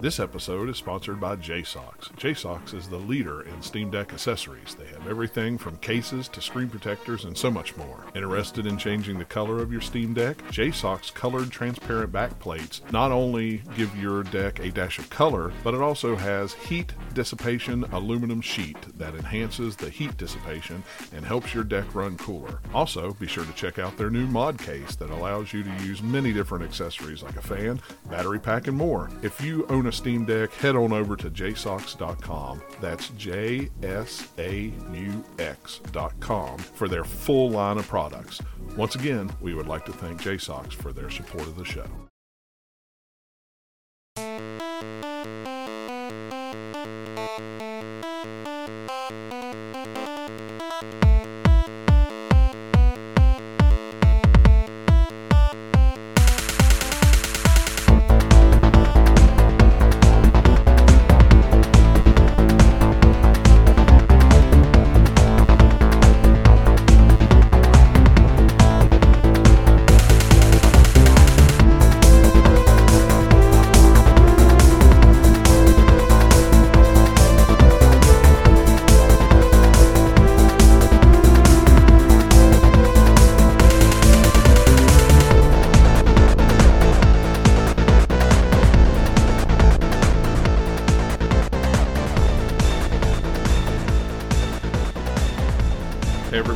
This episode is sponsored by JSAUX. JSAUX is the leader in Steam Deck accessories. They have everything from cases to screen protectors and so much more. Interested in changing the color of your Steam Deck? JSAUX colored transparent backplates not only give your deck a dash of color, but it also has heat dissipation aluminum sheet that enhances the heat dissipation and helps your deck run cooler. Also, be sure to check out their new mod case that allows you to use many different accessories like a fan, battery pack, and more. If you own a Steam Deck, head on over to jsaux.com. That's J S A U X.com for their full line of products. Once again, we would like to thank JSAUX for their support of the show.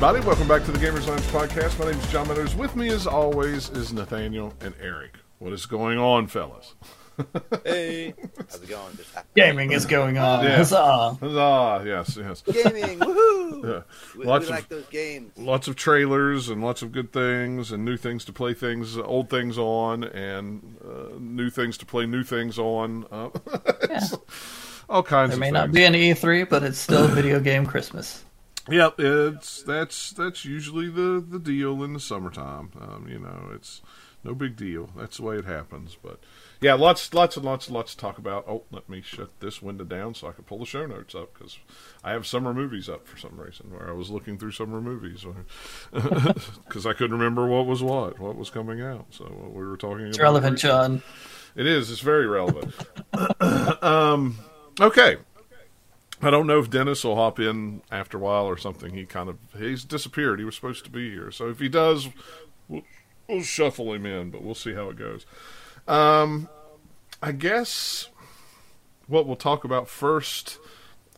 Everybody, welcome back to the Gamers Lounge podcast. My name is John Meadows. With me as always is Nathaniel and Eric. What is going on, fellas? Hey, how's it going? Just Gaming is going on. Yeah. Huzzah. Huzzah, yes, yes. gaming, woohoo! Yeah. We, we Lots of like those games. lots of trailers and lots of good things and new things to play things old things on and uh, new things to play new things on uh, Yeah. all kinds There of may things not be an E3, but it's still video game Christmas. Yep it's that's that's usually the the deal in the summertime um, you know it's no big deal that's the way it happens but yeah lots lots and lots and lots to talk about oh let me shut this window down so i can pull the show notes up because i have summer movies up for some reason where i was looking through summer movies because i couldn't remember what was what what was coming out so what we were talking It's about relevant, John. it is. It's very relevant. um, okay. I don't know if Dennis will hop in after a while or something. He kind of he's disappeared. He was supposed to be here, so if he does, we'll, we'll shuffle him in. But we'll see how it goes. Um, I guess what we'll talk about first.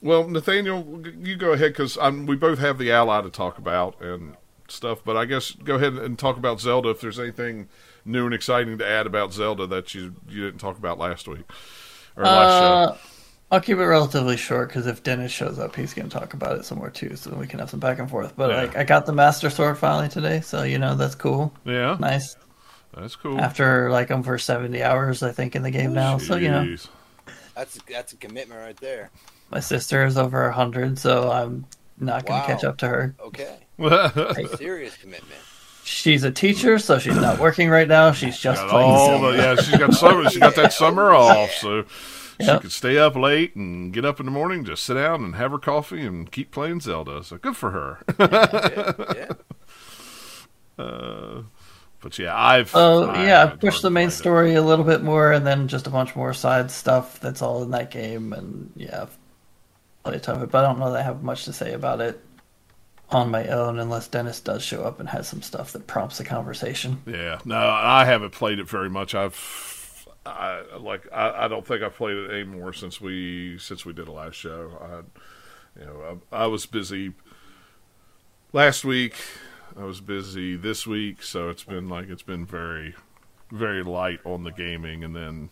Well, Nathaniel, you go ahead because we both have the ally to talk about and stuff. But I guess go ahead and talk about Zelda if there's anything new and exciting to add about Zelda that you you didn't talk about last week or last show. I'll keep it relatively short because if Dennis shows up, he's going to talk about it somewhere too, so we can have some back and forth. But Yeah. like, I got the Master Sword finally today, so you know that's cool, Yeah, nice. that's cool. After like I'm for seventy hours, I think in the game now, so you know That's that's a commitment right there. my sister is over hundred, so I'm not going to Wow. catch up to her. Okay, Got serious commitment. She's a teacher, so she's not working right now. She's just playing. all the yeah. She's got summer. She got that summer off, so she could stay up late and get up in the morning, just sit down and have her coffee and keep playing Zelda. So good for her. Yeah, yeah. Uh, but yeah, I've. Oh I yeah, I've pushed the main played it. story a little bit more, and then just a bunch more side stuff that's all in that game. And yeah, I've played a ton of it, but I don't know that I have much to say about it on my own, unless Dennis does show up and has some stuff that prompts a conversation. Yeah, no, I haven't played it very much. I've, I like, I, I don't think I've played it anymore since we since we did a last show. I, you know, I, I was busy last week. I was busy this week, so it's been like it's been very, very light on the gaming. And then,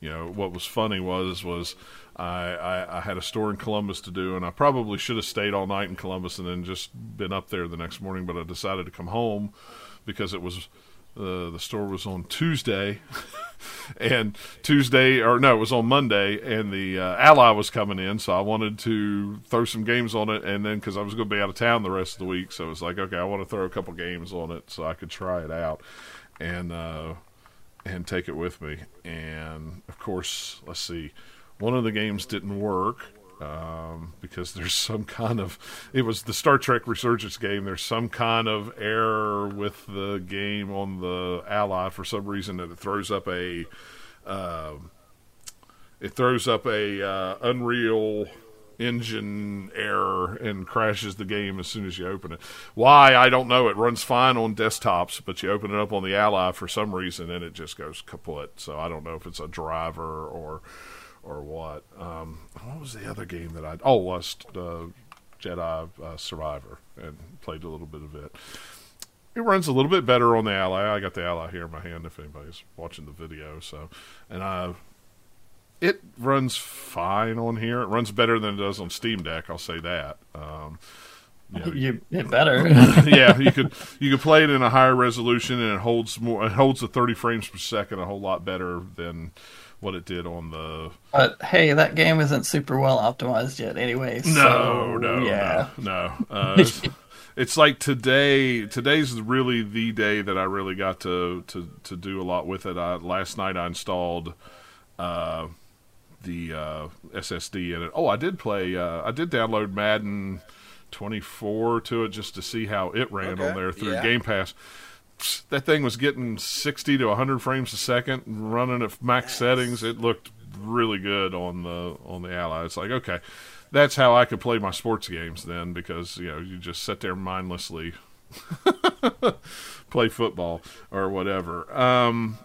you know, what was funny was was I, I, I had a store in Columbus to do, and I probably should have stayed all night in Columbus and then just been up there the next morning. But I decided to come home because it was uh, the store was on Tuesday, and Tuesday or no, it was on Monday, and the uh, ally was coming in, so I wanted to throw some games on it, and then because I was going to be out of town the rest of the week, so it was like, okay, I want to throw a couple games on it so I could try it out, and uh, and take it with me, and of course, let's see, one of the games didn't work um, because there's some kind of it was the Star Trek Resurgence game. There's some kind of error with the game on the Ally for some reason that it throws up a um it throws up a uh, Unreal engine error and crashes the game as soon as you open it. Why I don't know. It runs fine on desktops, but you open it up on the Ally for some reason and it just goes kaput. So I don't know if it's a driver or or what. Um, what was the other game that I? Oh, was uh, Jedi uh, Survivor and played a little bit of it. It runs a little bit better on the Ally. I got the Ally here in my hand if anybody's watching the video. So, and I it runs fine on here. It runs better than it does on Steam Deck. I'll say that. Um, you know, You it better. yeah, you could you could play it in a higher resolution, and it holds more. It holds the 30 frames per second a whole lot better than what it did on the. but hey, that game isn't super well optimized yet, anyway. No, so, no, yeah. no, no. Uh, it's, it's like today. Today's really the day that I really got to to to do a lot with it. I, last night I installed. Uh, the uh, SSD in it. Oh, I did play. Uh, I did download Madden 24 to it just to see how it ran Okay, on there through yeah. Game Pass. That thing was getting 60 to 100 frames a second, running at max settings. It looked really good on the on the Ally. It's like okay, that's how I could play my sports games then because you know you just sit there mindlessly play football or whatever. Um,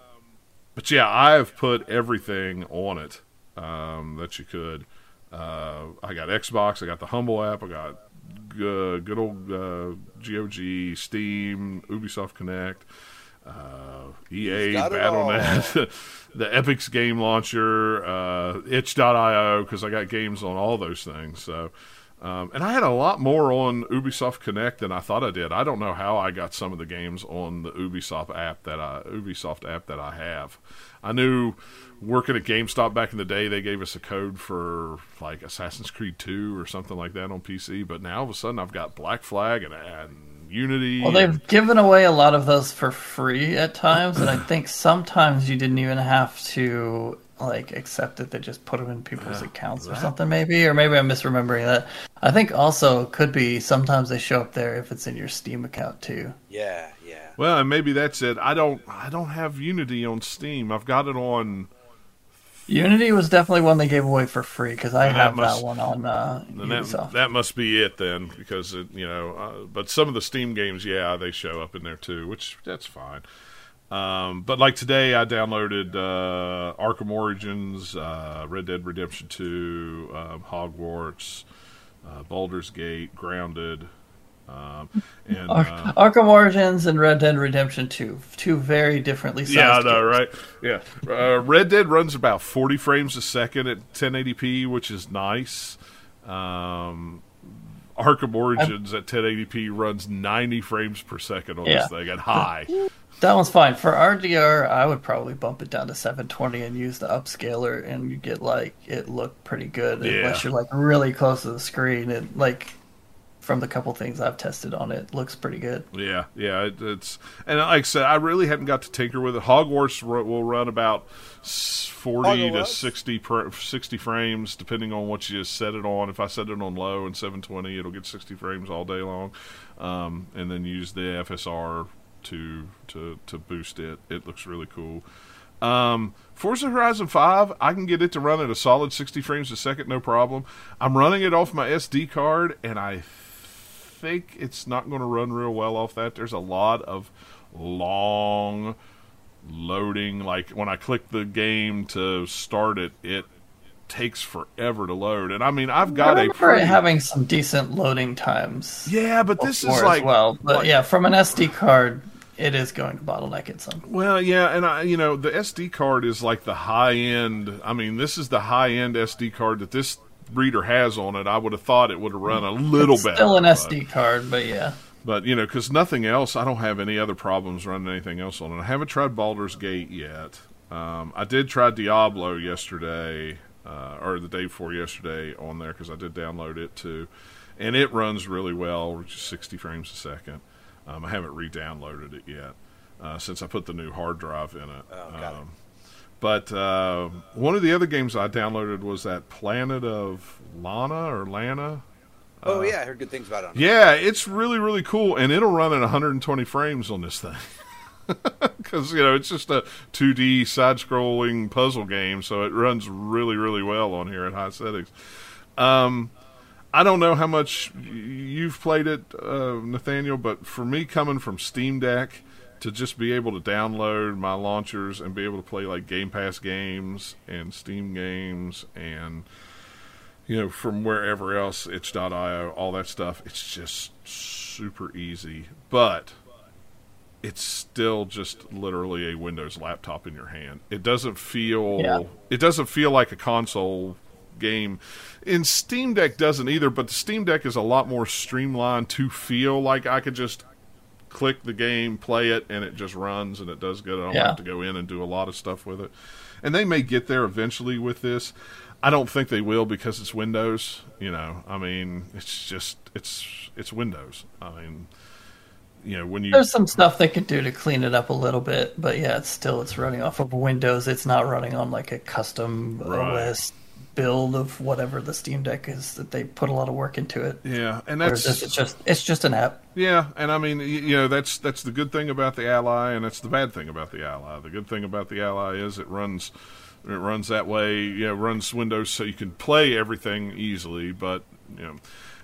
but yeah, I've put everything on it um, that you could. Uh, I got Xbox, I got the Humble app, I got good, good old uh, GOG, Steam, Ubisoft Connect, uh, EA, BattleNet, the Epic's game launcher, uh, itch.io, because I got games on all those things. So, um, and I had a lot more on Ubisoft Connect than I thought I did. I don't know how I got some of the games on the Ubisoft app that I Ubisoft app that I have. I knew working at GameStop back in the day, they gave us a code for like Assassin's Creed 2 or something like that on PC. But now all of a sudden, I've got Black Flag and, and Unity. Well, they've given away a lot of those for free at times, and I think sometimes you didn't even have to like accept it. They just put them in people's Yeah, accounts or that- something, maybe, or maybe I'm misremembering that. I think also could be sometimes they show up there if it's in your Steam account too. Yeah, yeah. Well, and maybe that's it. I don't. I don't have Unity on Steam. I've got it on. Unity was definitely one they gave away for free because I That have must- that one on uh, that, that must be it then, because it, you know. Uh, but some of the Steam games, yeah, they show up in there too, which that's fine. Um, but like today, I downloaded uh, Arkham Origins, uh, Red Dead Redemption Two, um, Hogwarts, uh, Baldur's Gate, Grounded, um, and Ar- uh, Arkham Origins and Red Dead Redemption 2. Two very differently sized Yeah, I know, right? Yeah. Uh, Red Dead runs about 40 frames a second at 1080p, which is nice. Um, Arkham Origins at 1080p runs 90 frames per second on Yeah. this thing at high. That one's fine. For RDR, I would probably bump it down to 720 and use the upscaler, and you get like it looked pretty good Yeah. unless you're like really close to the screen. It like from the couple things I've tested on it, looks pretty good. Yeah, yeah, it, it's and like I said, I really hadn't got to tinker with it. Hogwarts ru- will run about s- forty to 60, per, 60 frames, depending on what you set it on. If I set it on low and seven twenty, it'll get sixty frames all day long, um, and then use the FSR to to to boost it. It looks really cool. Um, Forza Horizon 5, I can get it to run at a solid 60 frames a second, no problem. I'm running it off my SD card, and I think it's not going to run real well off that. There's a lot of long loading. Like when I click the game to start it, it takes forever to load. And I mean, I've I got a remember pretty having some decent loading times. yeah, but this is like well, but like- yeah, from an SD card, it is going to bottleneck it some. Well, yeah, and I, you know, the SD card is like the high end. I mean, this is the high end SD card that this reader has on it. I would have thought it would have run a little It's better. Still an but- SD card, but yeah. But you know, because nothing else, I don't have any other problems running anything else on it. I haven't tried Baldur's Gate yet. Um, I did try Diablo yesterday, uh, or the day before yesterday on there because I did download it too, and it runs really well, which is 60 frames a second. Um, I haven't re-downloaded it yet uh, since I put the new hard drive in it. Oh, got it. Um, But uh, one of the other games I downloaded was that Planet of Lana or Lana. Oh yeah, I heard good things about it. Yeah, it's really really cool, and it'll run at 120 frames on this thing. because you know it's just a 2D side-scrolling puzzle game, so it runs really, really well on here at high settings. Um, I don't know how much you've played it, uh, Nathaniel, but for me, coming from Steam Deck to just be able to download my launchers and be able to play like Game Pass games and Steam games and you know from wherever else itch.io all that stuff it's just super easy but it's still just literally a Windows laptop in your hand. It doesn't feel Yeah. it doesn't feel like a console game. In Steam Deck doesn't either, but the Steam Deck is a lot more streamlined to feel like I could just click the game, play it, and it just runs and it does good. I don't Yeah. have to go in and do a lot of stuff with it. And they may get there eventually with this. I don't think they will because it's Windows. You know, I mean, it's just it's it's Windows. I mean, you know, when you There's some stuff they could do to clean it up a little bit, but yeah, it's still it's running off of Windows. It's not running on like a custom Right. OS build of whatever the Steam Deck is. That they put a lot of work into it. yeah, and that's this, it's just it's just an app. Yeah, and I mean, you know, that's that's the good thing about the Ally, and that's the bad thing about the Ally. The good thing about the Ally is it runs, it runs that way. You know, runs Windows so you can play everything easily. But you know,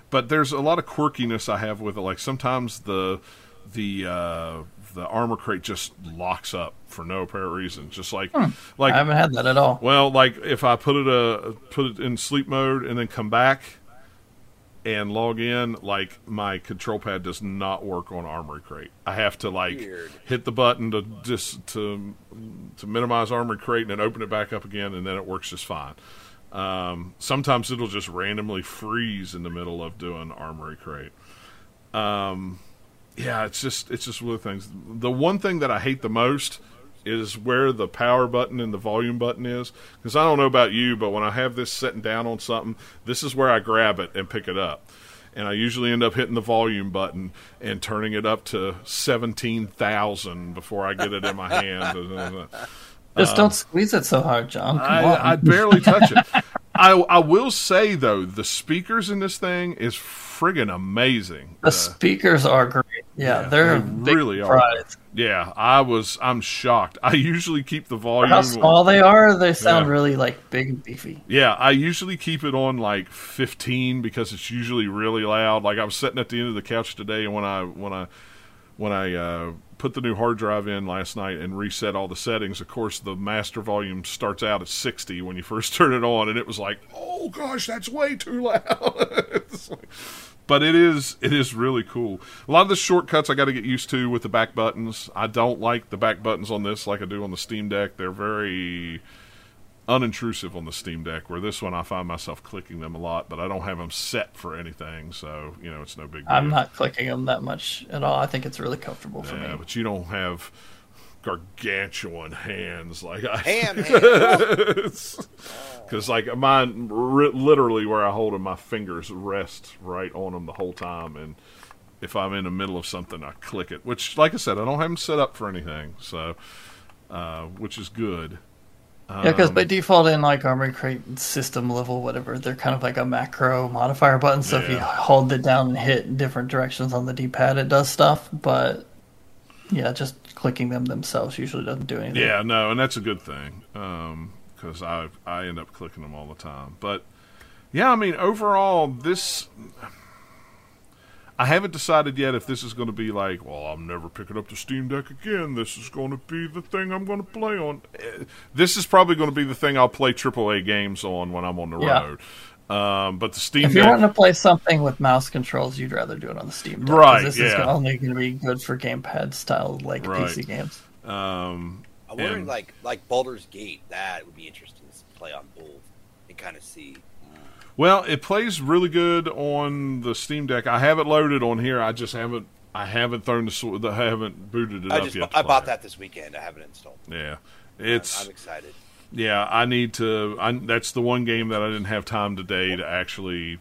but there's a lot of quirkiness I have with it. Like sometimes the the uh, the Armory Crate just locks up for no apparent reason. Just like like I haven't had that at all. well, like if I put it uh put it in sleep mode and then come back and log in, like my control pad does not work on Armory Crate. I have to like Weird. hit the button to just to to minimize Armory Crate and then open it back up again, and then it works just fine. Um, sometimes it'll just randomly freeze in the middle of doing Armory Crate. Um, yeah, it's just it's just one of the things. The one thing that I hate the most is where the power button and the volume button is. Because I don't know about you, but when I have this sitting down on something, this is where I grab it and pick it up. And I usually end up hitting the volume button and turning it up to seventeen thousand before I get it in my hand. Uh, Just don't squeeze it so hard, John. I, I barely touch it. I I will say though, the speakers in this thing is friggin' amazing. the Uh, speakers are great. Yeah, Yeah, they're they really are. surprise. yeah, I was. I'm shocked. I usually keep the For volume. how small they are, they sound Yeah. really like big and beefy. Yeah, I usually keep it on like 15 because it's usually really loud. Like I was sitting at the end of the couch today, and when I when I when I uh, put the new hard drive in last night and reset all the settings, of course the master volume starts out at 60 when you first turn it on, and it was like, oh gosh, that's way too loud. But it is it is really cool. A lot of the shortcuts I got to get used to with the back buttons. I don't like the back buttons on this like I do on the Steam Deck. They're very unintrusive on the Steam Deck. Where this one, I find myself clicking them a lot, but I don't have them set for anything, so you know it's no big deal. I'm not clicking them that much at all. I think it's really comfortable for Yeah, me. but you don't have gargantuan hands like I. Ham, ham. Because like mine, ri literally where I hold them, my fingers rest right on them the whole time, and if I'm in the middle of something, I click it. Which, like I said, I don't have them set up for anything, so uh, which is good. Yeah, because Um, by default in like Armory Crate system level, whatever, they're kind of like a macro modifier button. So if you hold it down and hit different directions on the D-pad, it does stuff. But yeah, just clicking them themselves usually doesn't do anything. Yeah, no, and that's a good thing because I I end up clicking them all the time. But yeah, I mean, overall, this I haven't decided yet if this is going to be like, well, I'm never picking up the Steam Deck again. This is going to be the thing I'm going to play on. Eh, This is probably going to be the thing I'll play AAA games on when I'm on the Yeah. road. Um, but the Steam If you're Deck, wanting to play something with mouse controls, you'd rather do it on the Steam Deck. 'cause Right, This is only going to be good for gamepad style like Right. PC games. um, I wonder, And- like, like Baldur's Gate. That would be interesting to play on both and kind of see. Well, it plays really good on the Steam Deck. I have it loaded on here. I just haven't. I haven't thrown the. I haven't booted it I up just yet. I bought it. that this weekend. I haven't installed. Yeah, I'm- it's I'm excited. yeah. I need to. I, that's the one game that I didn't have time today to actually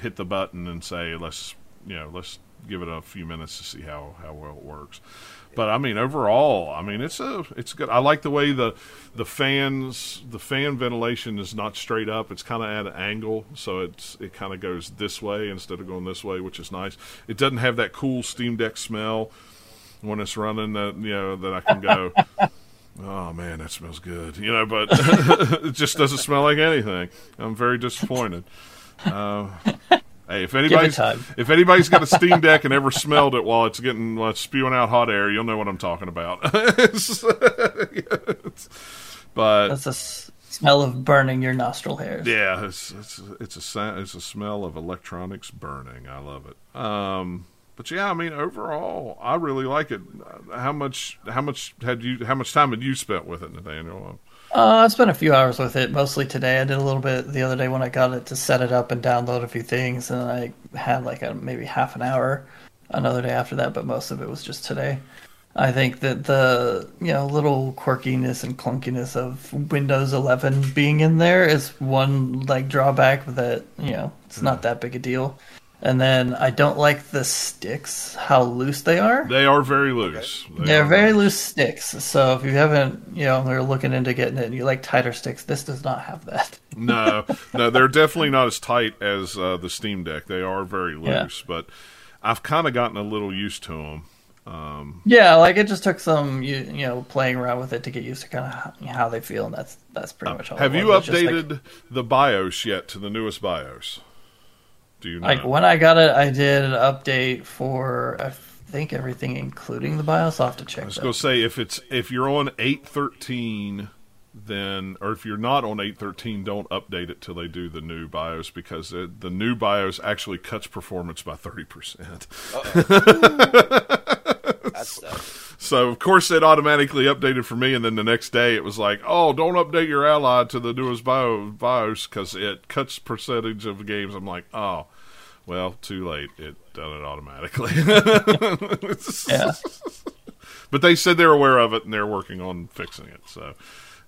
hit the button and say let's you know let's give it a few minutes to see how how well it works. But I mean, overall, I mean, it's a it's good. I like the way the the fans the fan ventilation is not straight up. It's kind of at an angle, so it's it kind of goes this way instead of going this way, which is nice. It doesn't have that cool Steam Deck smell when it's running that you know that I can go. Oh man, that smells good. You know, but it just doesn't smell like anything. I'm very disappointed. Uh, hey, if anybody's if anybody's got a Steam Deck and ever smelled it while it's getting while it's spewing out hot air, you'll know what I'm talking about. But That's a s- smell of burning your nostril hairs. yeah, it's it's it's a it's a smell of electronics burning. I love it. Um, but yeah, I mean, overall, I really like it. How much how much had you how much time had you spent with it, Nathaniel? Uh, I spent a few hours with it, mostly today. I did a little bit the other day when I got it to set it up and download a few things, and I had like a maybe half an hour another day after that, but most of it was just today. I think that the you know little quirkiness and clunkiness of Windows 11 being in there is one like drawback that you know it's not that big a deal. And then I don't like the sticks, how loose they are. They are very loose. They They're are very loose sticks. So if you haven't, you know, they're looking into getting it and you like tighter sticks, this does not have that. no, no, they're definitely not as tight as uh, the Steam Deck. They are very Yeah. loose, but I've kind of gotten a little used to them. Yeah, like it just took some, you, you know, playing around with it to get used to kind of how, how they feel, and that's that's pretty much all. Have you was. It's just, like- updated the BIOS yet to the newest BIOS? Do you know? Like, when I got it, I did an update for I think everything, including the BIOS. I'll have to check. I was that. going to say if it's if you're on eight thirteen, then or if you're not on eight thirteen, don't update it till they do the new BIOS because it, the new BIOS actually cuts performance by thirty percent. That's stuff. So of course it automatically updated for me, and then the next day it was like, oh, don't update your ally to the newest bio, BIOS because it cuts percentage of games. I'm like, oh, well, too late. It done it automatically. Yeah. But they said they're aware of it and they're working on fixing it. So,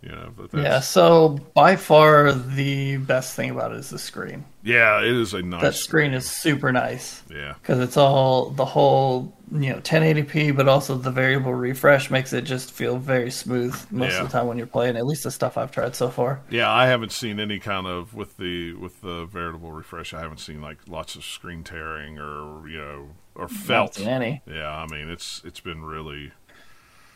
you know, but Yeah, so by far the best thing about it is the screen. yeah, it is a nice That screen is super nice. Yeah, because it's all the whole you know 1080p but also the variable refresh makes it just feel very smooth most Yeah. of the time when you're playing at least the stuff i've tried so far yeah. I haven't seen any kind of with the with the variable refresh. I haven't seen like lots of screen tearing or you know or felt. seen any Yeah, I mean it's it's been really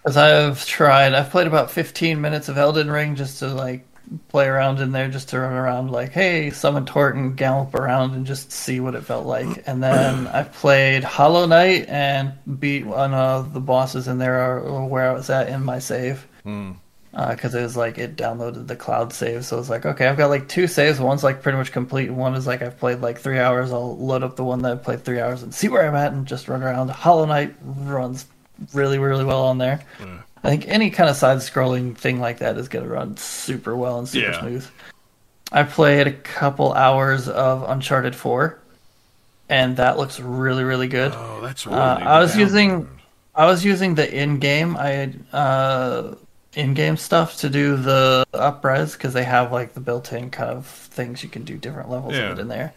because i've tried i've played about 15 minutes of elden ring just to like play around in there just to run around like hey summon tort and gallop around and just see what it felt like. And then i played hollow knight and beat one of the bosses in there or where i was at in my save. Hmm. Uh, because it was like it downloaded the cloud save so it's like okay i've got like two saves. One's like pretty much complete. One is like i've played like three hours. I'll load up the one that i played three hours and see where i'm at and just run around. Hollow knight runs really really well on there. Yeah. I think any kind of side scrolling thing like that is going to run super well and super Yeah. smooth i played a couple hours of uncharted 4 and that looks really really good oh that's Uh, I was using I was using the in-game I uh in-game stuff to do the upres because they have like the built-in kind of things you can do different levels Yeah. of it in there.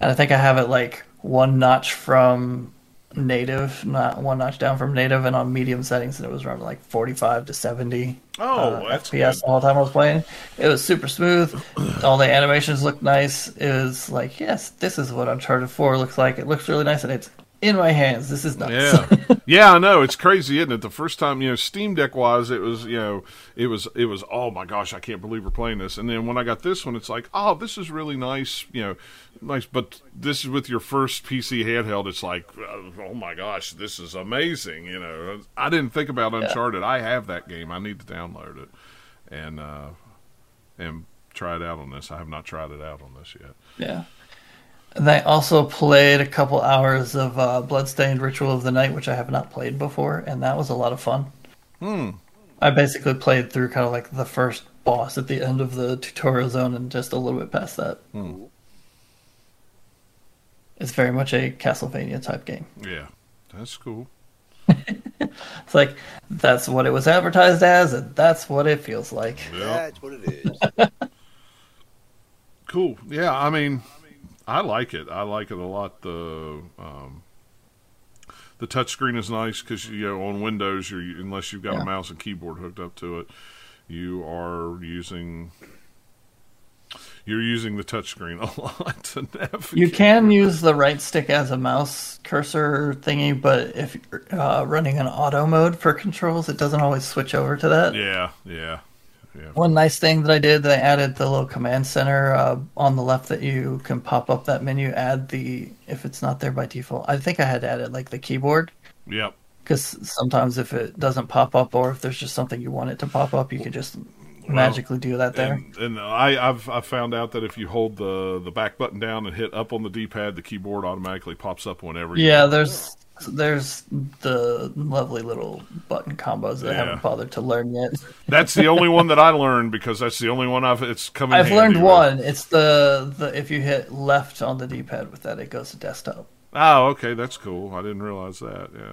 And I think I have it like one notch from native, not one notch down from native, and on medium settings, and it was running like 45 to 70 Oh, uh, FPS good. the whole time I was playing. It was super smooth. All the animations looked nice. It was like, yes, this is what Uncharted 4 looks like. It looks really nice, and it's in my hands. This is nuts. Yeah, yeah, I know it's crazy, isn't it? The first time, you know, Steam Deck wise, it was, you know, it was, it was. Oh my gosh, I can't believe we're playing this. And then when I got this one, it's like, oh, this is really nice, you know, nice. But this is with your first PC handheld. It's like, oh my gosh, this is amazing. You know, I didn't think about Uncharted. I have that game. I need to download it and uh and try it out on this. I have not tried it out on this yet. Yeah. And I also played a couple hours of uh, Bloodstained Ritual of the Night, which I have not played before, and that was a lot of fun. Hmm. I basically played through kind of like the first boss at the end of the tutorial zone and just a little bit past that. Hmm. It's very much a Castlevania type game. Yeah, that's cool. It's like that's what it was advertised as, and that's what it feels like. Yeah. That's what it is. Cool. Yeah, I mean, I like it. I like it a lot. The um, the touchscreen is nice because you know on Windows, you're unless you've got Yeah. a mouse and keyboard hooked up to it, you are using you're using the touchscreen a lot to navigate. You can use the right stick as a mouse cursor thingy, but if you're uh, running an auto mode for controls, it doesn't always switch over to that. Yeah, yeah, yeah. One nice thing that I did, they added the little command center uh, on the left that you can pop up that menu. Add the if it's not there by default. I think I had added like the keyboard Yep. because sometimes if it doesn't pop up or if there's just something you want it to pop up, you can just magically do that there. And, and I, I've I found out that if you hold the the back button down and hit up on the D-pad, the keyboard automatically pops up whenever. you Yeah, want. There's there's the lovely little button combos that I haven't bothered to learn yet. That's the only one that I learned because that's the only one I've. It's coming. I've learned one. It's the the if you hit left on the D-pad with that, it goes to desktop. Oh, okay, that's cool. I didn't realize that. Yeah.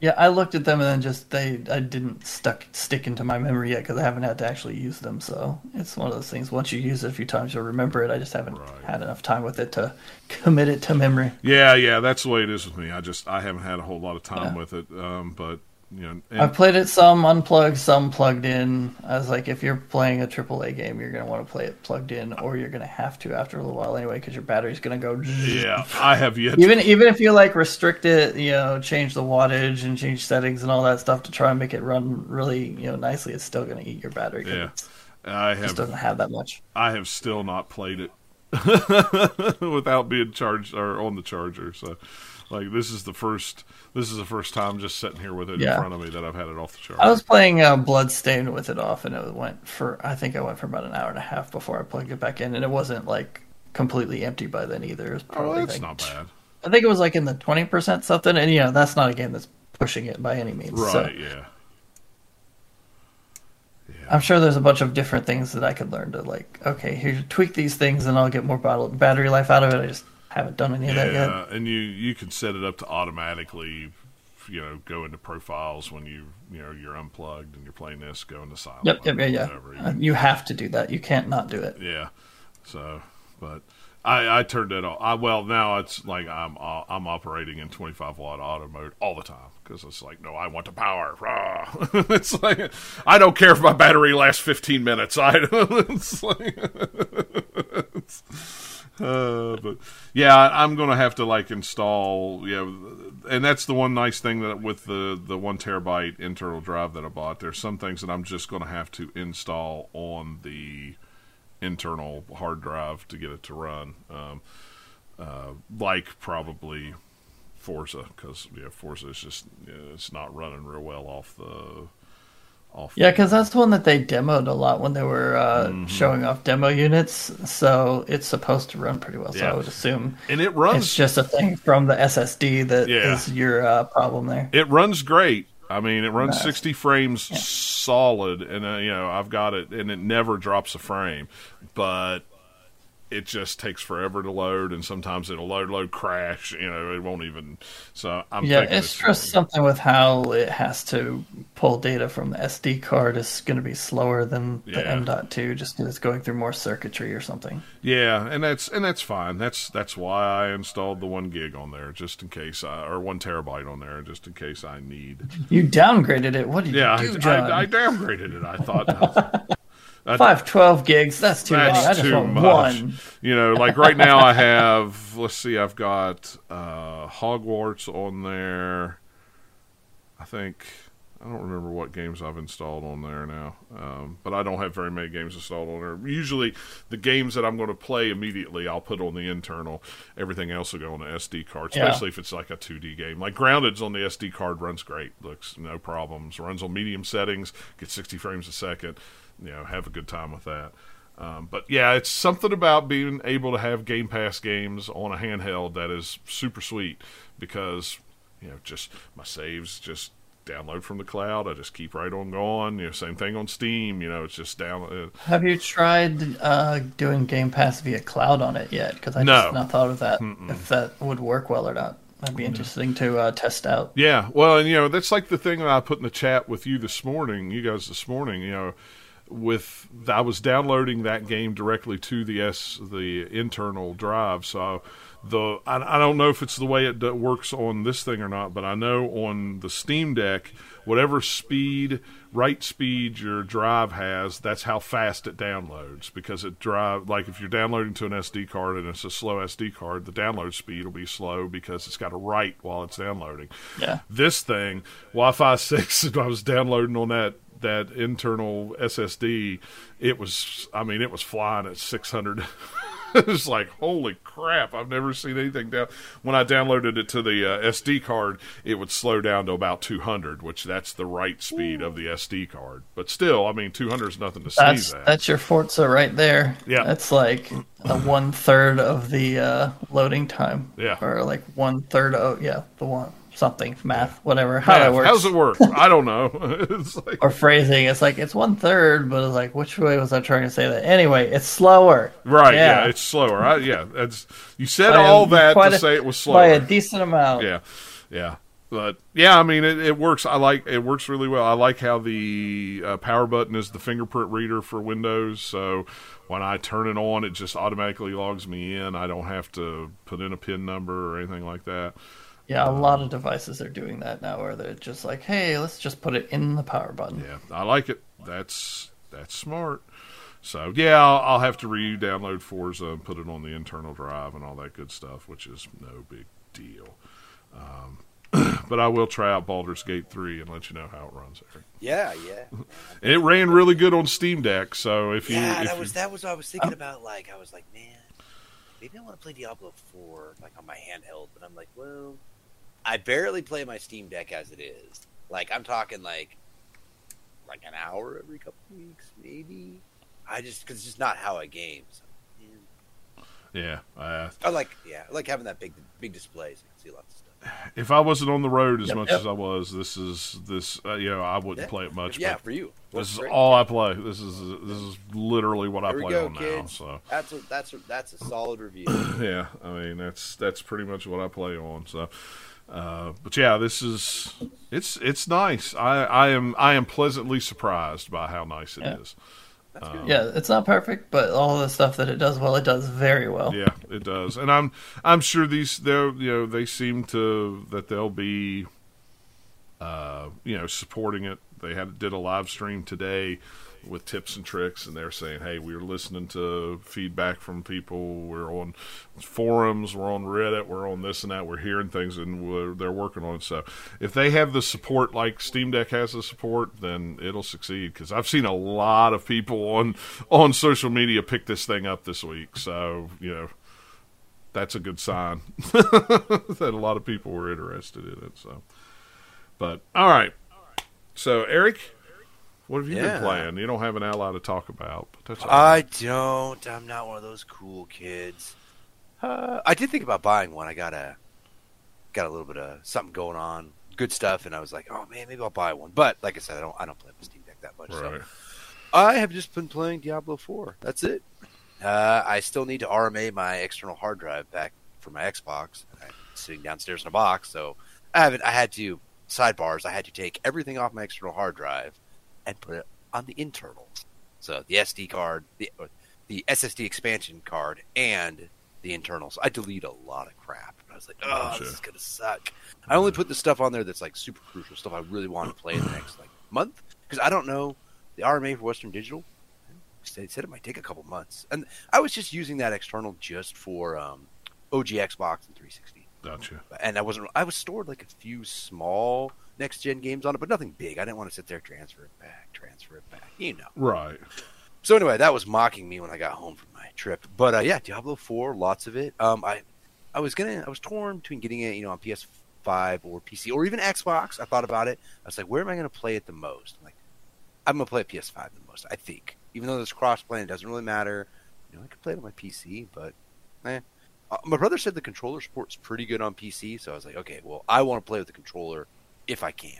Yeah, I looked at them and then just they I didn't stuck stick into my memory yet because I haven't had to actually use them. So it's one of those things. Once you use it a few times, you'll remember it. I just haven't Right. had enough time with it to commit it to memory. Yeah, yeah, that's the way it is with me. I just I haven't had a whole lot of time Yeah. with it, um, but you know, I've played it some unplugged, some plugged in. I was like, if you're playing a AAA game, you're gonna want to play it plugged in, or you're gonna have to after a little while anyway, because your battery's gonna go. yeah, I have yet. Even even if you like restrict it, you know, change the wattage and change settings and all that stuff to try and make it run really, you know, nicely, it's still gonna eat your battery. Yeah. I it just have doesn't have that much. I have still not played it without being charged or on the charger. So, like, this is the first. This is the first time just sitting here with it Yeah. in front of me that I've had it off the charger. I was playing uh, Bloodstained with it off, and it went for I think I went for about an hour and a half before I plugged it back in, and it wasn't like completely empty by then either. It was oh, probably that's like, not bad. I think it was like in the twenty percent something, and you know that's not a game that's pushing it by any means. Right? So yeah. Yeah. I'm sure there's a bunch of different things that I could learn to like. Okay, here tweak these things, and I'll get more bottle- battery life out of it. I just haven't done any of that yet. Yeah, and you you can set it up to automatically, you know, go into profiles when you you know you're unplugged and you're playing this, go into silent. Yep, yep, yeah, yeah. Uh, You have to do that. You can't not do it. Yeah. So, but I I turned it off. I well now it's like I'm uh, I'm operating in 25 watt auto mode all the time because it's like no I want the power. It's like I don't care if my battery lasts 15 minutes. I it's like. it's- uh, but yeah, I'm gonna have to like install. Yeah, and that's the one nice thing that with the the one terabyte internal drive that I bought. There's some things that I'm just gonna have to install on the internal hard drive to get it to run. Um, uh, like probably Forza because yeah, Forza is just yeah, it's not running real well off the off. Yeah, because that's the one that they demoed a lot when they were uh, Mm-hmm. showing off demo units. So it's supposed to run pretty well. So Yeah. I would assume and it runs it's just a thing from the SSD that is Yeah. your uh, problem there. It runs great. I mean, it runs Nice. 60 frames solid, and uh, you know I've got it, and it never drops a frame. But it just takes forever to load, and sometimes it'll load, load, crash. You know, it won't even. So I'm Yeah, thinking it's just something with how it has to pull data from the SD card is going to be slower than the Yeah. M.2 just because it's going through more circuitry or something. Yeah, and that's and that's fine. That's that's why I installed the one gig on there, just in case, I, or one terabyte on there, just in case I need. You downgraded it. What did Yeah, you do, John? I, I downgraded it. I thought. I- Five twelve gigs. That's too That's many. I just too want much. one. You know, like right now I have let's see, I've got uh Hogwarts on there. I think I don't remember what games I've installed on there now. Um, but I don't have very many games installed on there. Usually the games that I'm going to play immediately I'll put on the internal. Everything else will go on the SD card, Yeah. especially if it's like a 2D game. Like Grounded's on the SD card runs great. Looks no problems. Runs on medium settings, gets 60 frames a second. You know, have a good time with that. Um, but yeah, it's something about being able to have Game Pass games on a handheld that is super sweet because you know just my saves just download from the cloud. I just keep right on going. You know, same thing on Steam. You know, it's just down. Uh, Have you tried uh, doing Game Pass via cloud on it yet? Because I No. just not thought of that. If that would work well or not, that'd be interesting to uh, test out. yeah, well, and you know that's like the thing that I put in the chat with you this morning. You guys this morning. You know. With I was downloading that game directly to the S the internal drive. So the I, I don't know if it's the way it d- works on this thing or not, but I know on the Steam Deck, whatever speed rate speed your drive has, that's how fast it downloads because it drive like if you're downloading to an SD card and it's a slow SD card, the download speed will be slow because it's got to write while it's downloading. Yeah. This thing, Wi-Fi six, I was downloading on that that internal SSD, it was I mean it was flying at 600 it's like holy crap i've never seen anything down when i downloaded it to the uh, sd card it would slow down to about 200 which that's the write speed of the sd card but still i mean 200 is nothing to That's sneeze at that's your Forza right there. Yeah. That's like a one third of the uh, loading time. Yeah. Or like one third of yeah, the one something math whatever how that Math, works. how's it work i don't know it's like or phrasing. It's like it's one third, but it's like which way was I trying to say that? Anyway, it's slower. right yeah, it's slower I, yeah that's you said By a- all that to a- say it was slower by a decent amount. yeah yeah but yeah i mean it, it works i like it works really well i like how the uh, power button is the fingerprint reader for windows so when i turn it on it just automatically logs me in i don't have to put in a pin number or anything like that Yeah, a lot of devices are doing that now, where they're just like, hey, let's just put it in the power button. yeah i like it that's that's smart so yeah i'll, I'll have to re-download forza and put it on the internal drive and all that good stuff which is no big deal um, but i will try out Baldur's Gate 3 and let you know how it runs Eric. Yeah, yeah, It ran really good on Steam Deck, so if you yeah. if That you- was that was what I was thinking about. Like I was like, man, maybe I want to play Diablo Four like on my handheld, but I'm like, well, I barely play my Steam Deck as it is. Like I'm talking like like an hour every couple weeks, maybe. I just because it's just not how I game. So, yeah, uh, I like yeah, I like having that big big display so you can see lots of stuff. if I wasn't on the road as Yep, much yep. as I was, this is this uh, you know I wouldn't Yeah. play it much. yeah, for you. this Works is great. all I play. This is this is literally what I There play go, on now. So That's a, that's a, that's a solid review. yeah, I mean that's that's pretty much what I play on. So, uh, but yeah, this is it's it's nice. I I am I am pleasantly surprised by how nice it is. Yeah. That's good. Yeah, it's not perfect, but all the stuff that it does well, it does very well. Yeah, it does, and I'm I'm sure these they you know they seem to that they'll be, uh, you know, supporting it. They had did a live stream today with tips and tricks, and they're saying, hey, we're listening to feedback from people. We're on forums, we're on Reddit, we're on this and that. We're hearing things, and they're working on it. So if they have the support like Steam Deck has the support, then it'll succeed. Because I've seen a lot of people on on social media pick this thing up this week. So you know that's a good sign that a lot of people were interested in it. So, but all right. So Eric, what have you Yeah. been playing? You don't have an ally to talk about, but that's I right. don't. I'm not one of those cool kids. Uh, I did think about buying one. I got a got a little bit of something going on, good stuff, and I was like, oh man, maybe I'll buy one. But like I said, I don't. I don't play with Steam Deck that much. right. So I have just been playing Diablo 4. That's it. Uh, I still need to RMA my external hard drive back for my Xbox. I'm sitting downstairs in a box, so I haven't. I had to sidebars. I had to take everything off my external hard drive and put it on the internals. So the SD card, the the SSD expansion card, and the internals. I delete a lot of crap. I was like, oh, Gotcha. this is gonna suck. I only put the stuff on there that's like super crucial stuff I really want to play in the next like month because I don't know the RMA for Western Digital. They said it might take a couple months, and I was just using that external just for um, OG Xbox and 360 Gotcha. and I wasn't. I was stored like a few small next gen games on it, but nothing big. I didn't want to sit there transfer it back, transfer it back. You know. Right. So anyway, that was mocking me when I got home from my trip. But uh, yeah, Diablo Four, lots of it. Um, I, I was gonna, I was torn between getting it, you know, on PS5 or PC or even Xbox. I thought about it. I was like, where am I gonna play it the most? I'm like, I'm gonna play it PS5 the most. I think, even though there's crossplay, it doesn't really matter. You know, I could play it on my PC, but eh. Uh, my brother said the controller support's pretty good on PC, so I was like, okay, well, I want to play with the controller if I can.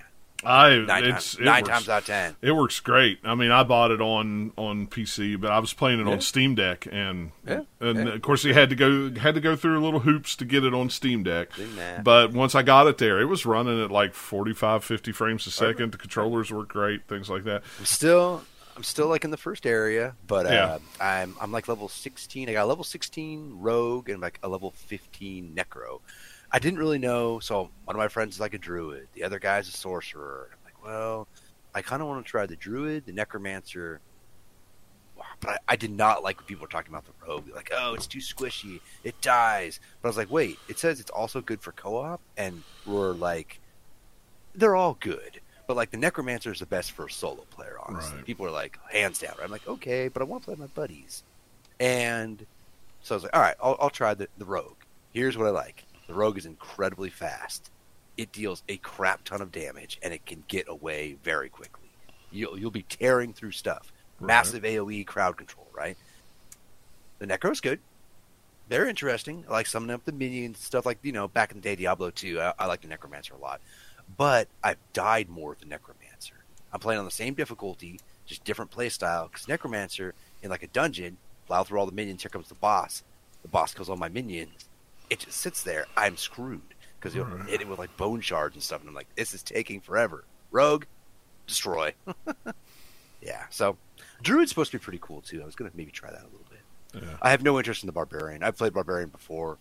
I Nine, it's times, it nine works- times out of ten. It works great. I mean, I bought it on on PC, but I was playing it Yeah. on Steam Deck, and Yeah, and yeah. of course you had to go had to go through little hoops to get it on Steam Deck. But once I got it there, it was running at like 45, 50 frames a second. The controllers work great, things like that. I'm still, I'm still like in the first area, but uh. I'm I'm like level 16. I got a level 16 rogue and like a level 15 necro. I didn't really know. So one of my friends is like a druid. The other guy's a sorcerer. I'm like, well, I kind of want to try the druid, the necromancer. But I, I did not like when people were talking about the rogue. Like, oh, it's too squishy. It dies. But I was like, wait, it says it's also good for co-op, and we're like, they're all good. But like the necromancer is the best for a solo player. Honestly, Right. people are like hands down. Right? I'm like, okay, but I want to play with my buddies. And so I was like, all right, I'll, I'll try the, the rogue. Here's what I like: the rogue is incredibly fast. It deals a crap ton of damage, and it can get away very quickly. You'll you'll be tearing through stuff. Right. Massive AOE crowd control, right? The Necro's good. They're interesting. I like summoning up the minions, stuff like you know back in the day Diablo 2. I, I like the Necromancer a lot, but I've died more with the Necromancer. I'm playing on the same difficulty, just different play style. Because Necromancer in like a dungeon, plow through all the minions. Here comes the boss. The boss kills all my minions. It just sits there. I'm screwed because you'll Right. hit it with like bone shards and stuff. And I'm like, this is taking forever. Rogue, destroy. yeah. So Druid's supposed to be pretty cool too. I was gonna maybe try that a little bit. Yeah. I have no interest in the barbarian. I've played barbarian before.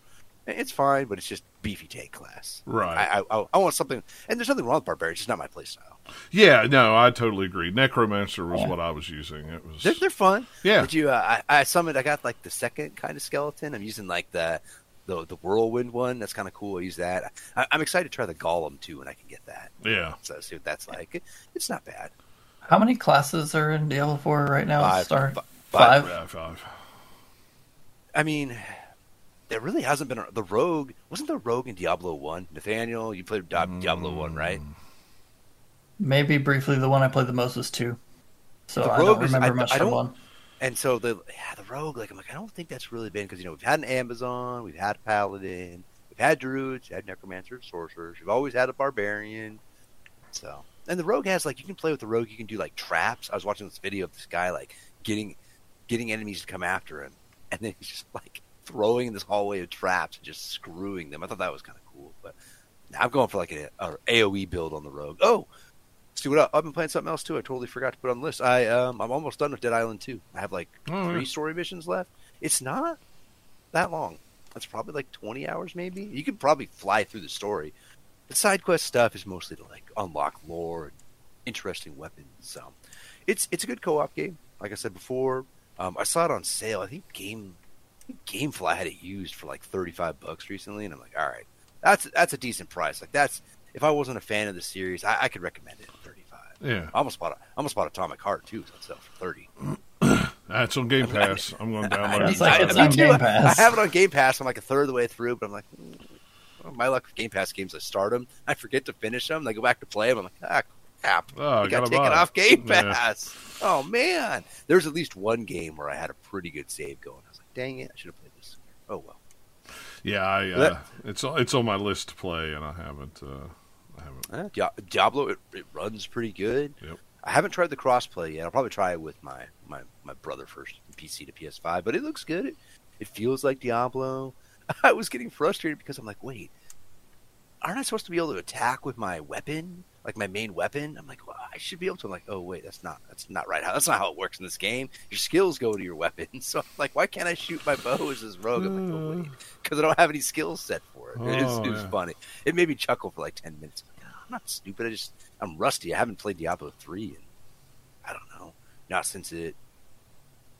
It's fine, but it's just beefy tank class. Right. I, I, I want something, and there's nothing wrong with barbarian. It's just not my playstyle. Yeah, no, I totally agree. Necromancer was Yeah. what I was using. It was They're, they're fun. yeah, Did you? Uh, I, I summoned. I got like the second kind of skeleton. I'm using like the the, the whirlwind one. That's kind of cool. I use that. I, I'm excited to try the golem too when I can get that. yeah. So see what that's like. It, it's not bad. How many classes are in Diablo 4 right now? Five. Start Fi- five. Yeah, five. I mean, there really hasn't been a, the rogue. Wasn't the rogue in Diablo one? Nathaniel, you played Di- Diablo one, mm. right? Maybe briefly, the one I played the most was two. So The I rogue don't is- remember I- much I from don't- one. And so the yeah the rogue like I'm like I don't think that's really been because you know we've had an Amazon, we've had a paladin, we've had druids, we've had necromancers, sorcerers, we've always had a barbarian. So and the rogue has like you can play with the rogue, you can do like traps. I was watching this video of this guy like getting getting enemies to come after him, and then he's just like throwing in this hallway of traps and just screwing them. I thought that was kind of cool, but now I'm going for like a, a AOE build on the rogue. Oh, see what up? I've been playing something else too. I totally forgot to put on the list. I um I'm almost done with Dead Island 2. I have like Oh, three yeah. story missions left. It's not that long. That's probably like 20 hours maybe. You could probably fly through the story. The side quest stuff is mostly to like unlock lore and interesting weapons. So it's it's a good co-op game. Like I said before, um, I saw it on sale. I think Game I think GameFly had it used for like 35 bucks recently, and I'm like, all right, that's that's a decent price. Like that's if I wasn't a fan of the series, I, I could recommend it at 35. Yeah, I almost bought a, I almost bought Atomic Heart too, so it's sell for 30. that's on Game Pass. I'm going to download It's it. like I, it's on too. Game Pass. I have it on Game Pass. I'm like a third of the way through, but I'm like, mm, well, my luck with Game Pass games, I start them, I forget to finish them, I go back to play them. I'm like, ah, crap, Oh, I I got gotta taken it. off Game Yeah. Pass. Oh man, there's at least one game where I had a pretty good save going. I was like, dang it, I should have played this. Oh well. Yeah, I, uh, That- it's it's on my list to play, and I haven't. Uh, I haven't. Dia- Diablo, it, it runs pretty good. Yep. I haven't tried the crossplay yet. I'll probably try it with my, my, my brother first, PC to PS5. But it looks good. It, it feels like Diablo. I was getting frustrated because I'm like, wait, aren't I supposed to be able to attack with my weapon, like my main weapon? I'm like, well, I should be able to. I'm like, oh wait, that's not that's not right. How that's not how it works in this game. Your skills go to your weapon. So I'm like, why can't I shoot my bow as this rogue? I'm like, oh hmm. wait, because I don't have any skills set for it. Oh, it was yeah. funny. It made me chuckle for like ten minutes. I'm, like, ah, I'm not stupid. I just I'm rusty. I haven't played Diablo three in I don't know, not since it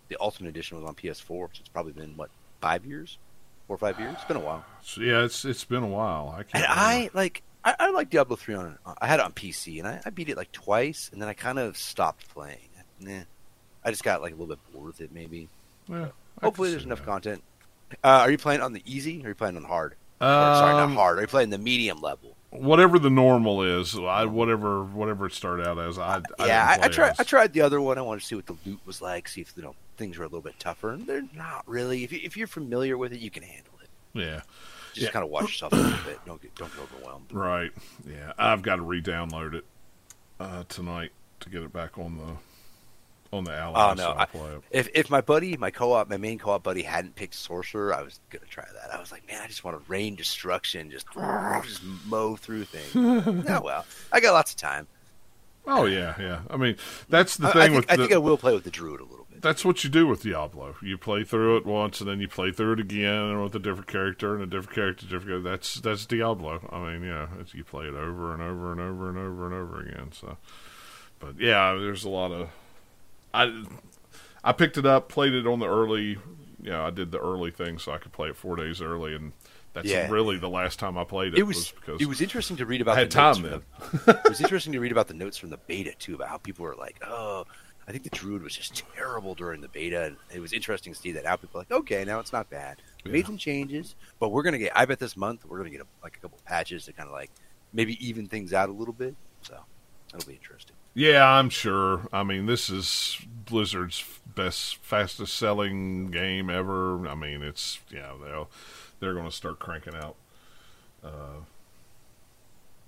the Ultimate Edition was on PS4. So it's probably been what five years, four or five years. It's been a while. So, yeah, it's it's been a while. I can't. And I like I, I like Diablo three on. I had it on PC and I, I beat it like twice, and then I kind of stopped playing. Nah, I just got like a little bit bored with it. Maybe. Yeah, Hopefully, there's enough that. content. Uh, are you playing on the easy or are you playing on hard? Or, sorry, not Um, hard. Are you playing the medium level? Whatever the normal is, I, whatever whatever it started out as, I, I yeah, I, I tried. as. I tried the other one. I wanted to see what the loot was like. See if you know things were a little bit tougher. And they're not really. If, you, if you're familiar with it, you can handle it. Yeah, Just Yeah. kind of watch yourself a little bit. Don't get don't get overwhelmed. right. Yeah, I've got to re-download it uh, tonight to get it back on the on the ally. Oh, no, I-. If if my buddy, my co-op, my main co-op buddy hadn't picked sorcerer, I was gonna try that. I was like, man, I just want to rain destruction, just just mow through things. oh well, I got lots of time. Oh yeah, yeah. I mean, that's the I, thing I think, with I think I will play with the druid a little bit. That's what you do with Diablo. You play through it once, and then you play through it again with a different character and a different character, different. That's that's Diablo. I mean, yeah, it's, you play it over and over and over and over and over again. So, but yeah, there's a lot of. I I picked it up, played it on the early. You know, I did the early thing so I could play it four days early, and that's Yeah. really the last time I played it. It was because it was interesting to read about. I had the time from the- it was interesting to read about the notes from the beta too, about how people were like, "Oh, I think the druid was just terrible during the beta." And it was interesting to see that now people are like, "Okay, now it's not bad. We made Yeah. some changes, but we're gonna get. I bet this month we're gonna get a, like a couple patches to kind of like maybe even things out a little bit. So that'll be interesting. Yeah, I'm sure. I mean, this is Blizzard's best, fastest selling game ever. I mean, it's yeah, they'll they're going to start cranking out, uh,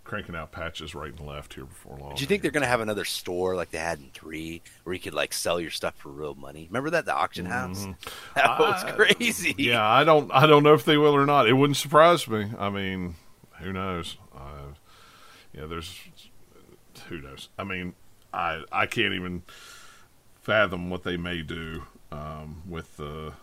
cranking out patches right and left here before long. Do you think they're gonna have another store like they had in three, where you could like sell your stuff for real money? Remember that the auction house? That was I- crazy. Yeah, I don't, I don't know if they will or not. It wouldn't surprise me. I mean, who knows? Uh, yeah, there's, who knows? I mean, I, I can't even fathom what they may do um, with the,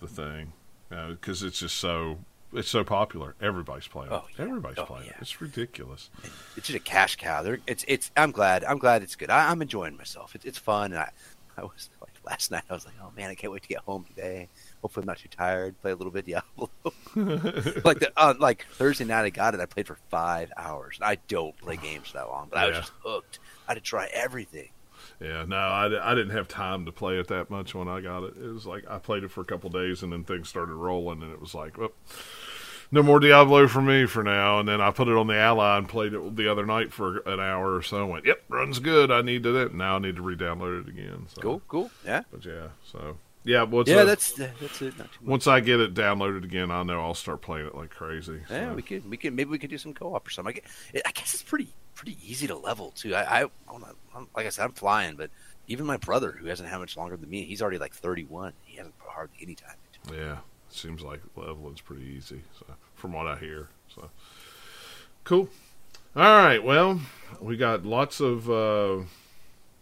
the thing because it's just so, it's so popular. Everybody's playing. it. Oh, yeah. Everybody's Oh, playing. it. yeah. It's ridiculous. it's just a cash cow. They're, it's it's. I'm glad. I'm glad it's good. I, I'm enjoying myself. It's it's fun. And I I was like last night. I was like, oh man, I can't wait to get home today. Hopefully, I'm not too tired. Play a little bit Diablo. like the uh, like Thursday night, I got it. I played for five hours. I don't play games that long, but I was Yeah. just hooked. I had to try everything. Yeah, no, I, I didn't have time to play it that much when I got it. It was like I played it for a couple days and then things started rolling, and it was like, well, no more Diablo for me for now. And then I put it on the Ally and played it the other night for an hour or so. and went, yep, runs good. I need to it. Now I need to re-download it again. So. Cool, cool. Yeah, But yeah, so yeah, what's yeah. a- That's uh, that's it. Not too much. once I get it downloaded again, I know I'll start playing it like crazy. Yeah, so. we could we could maybe we could do some co-op or something. I guess, I guess it's pretty pretty easy to level too. I, I I'm, like I said, I'm flying, but even my brother, who hasn't had much longer than me, he's already like 31. He hasn't put hardly any time into it. Yeah, seems like leveling's pretty easy. So from what I hear, so cool. All right, well, we got lots of uh,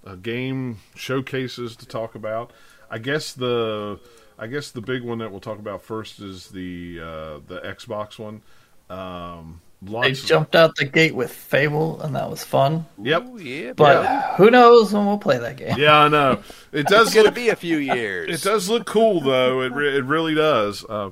uh, game showcases to talk about. I guess the I guess the big one that we'll talk about first is the uh, the Xbox one. Um, They jumped out the gate with Fable, and that was fun. Yep. Ooh, yeah, But buddy. who knows when we'll play that game? yeah, I know. It does it's gonna be a few years. it does look cool though. It re- it really does. Uh,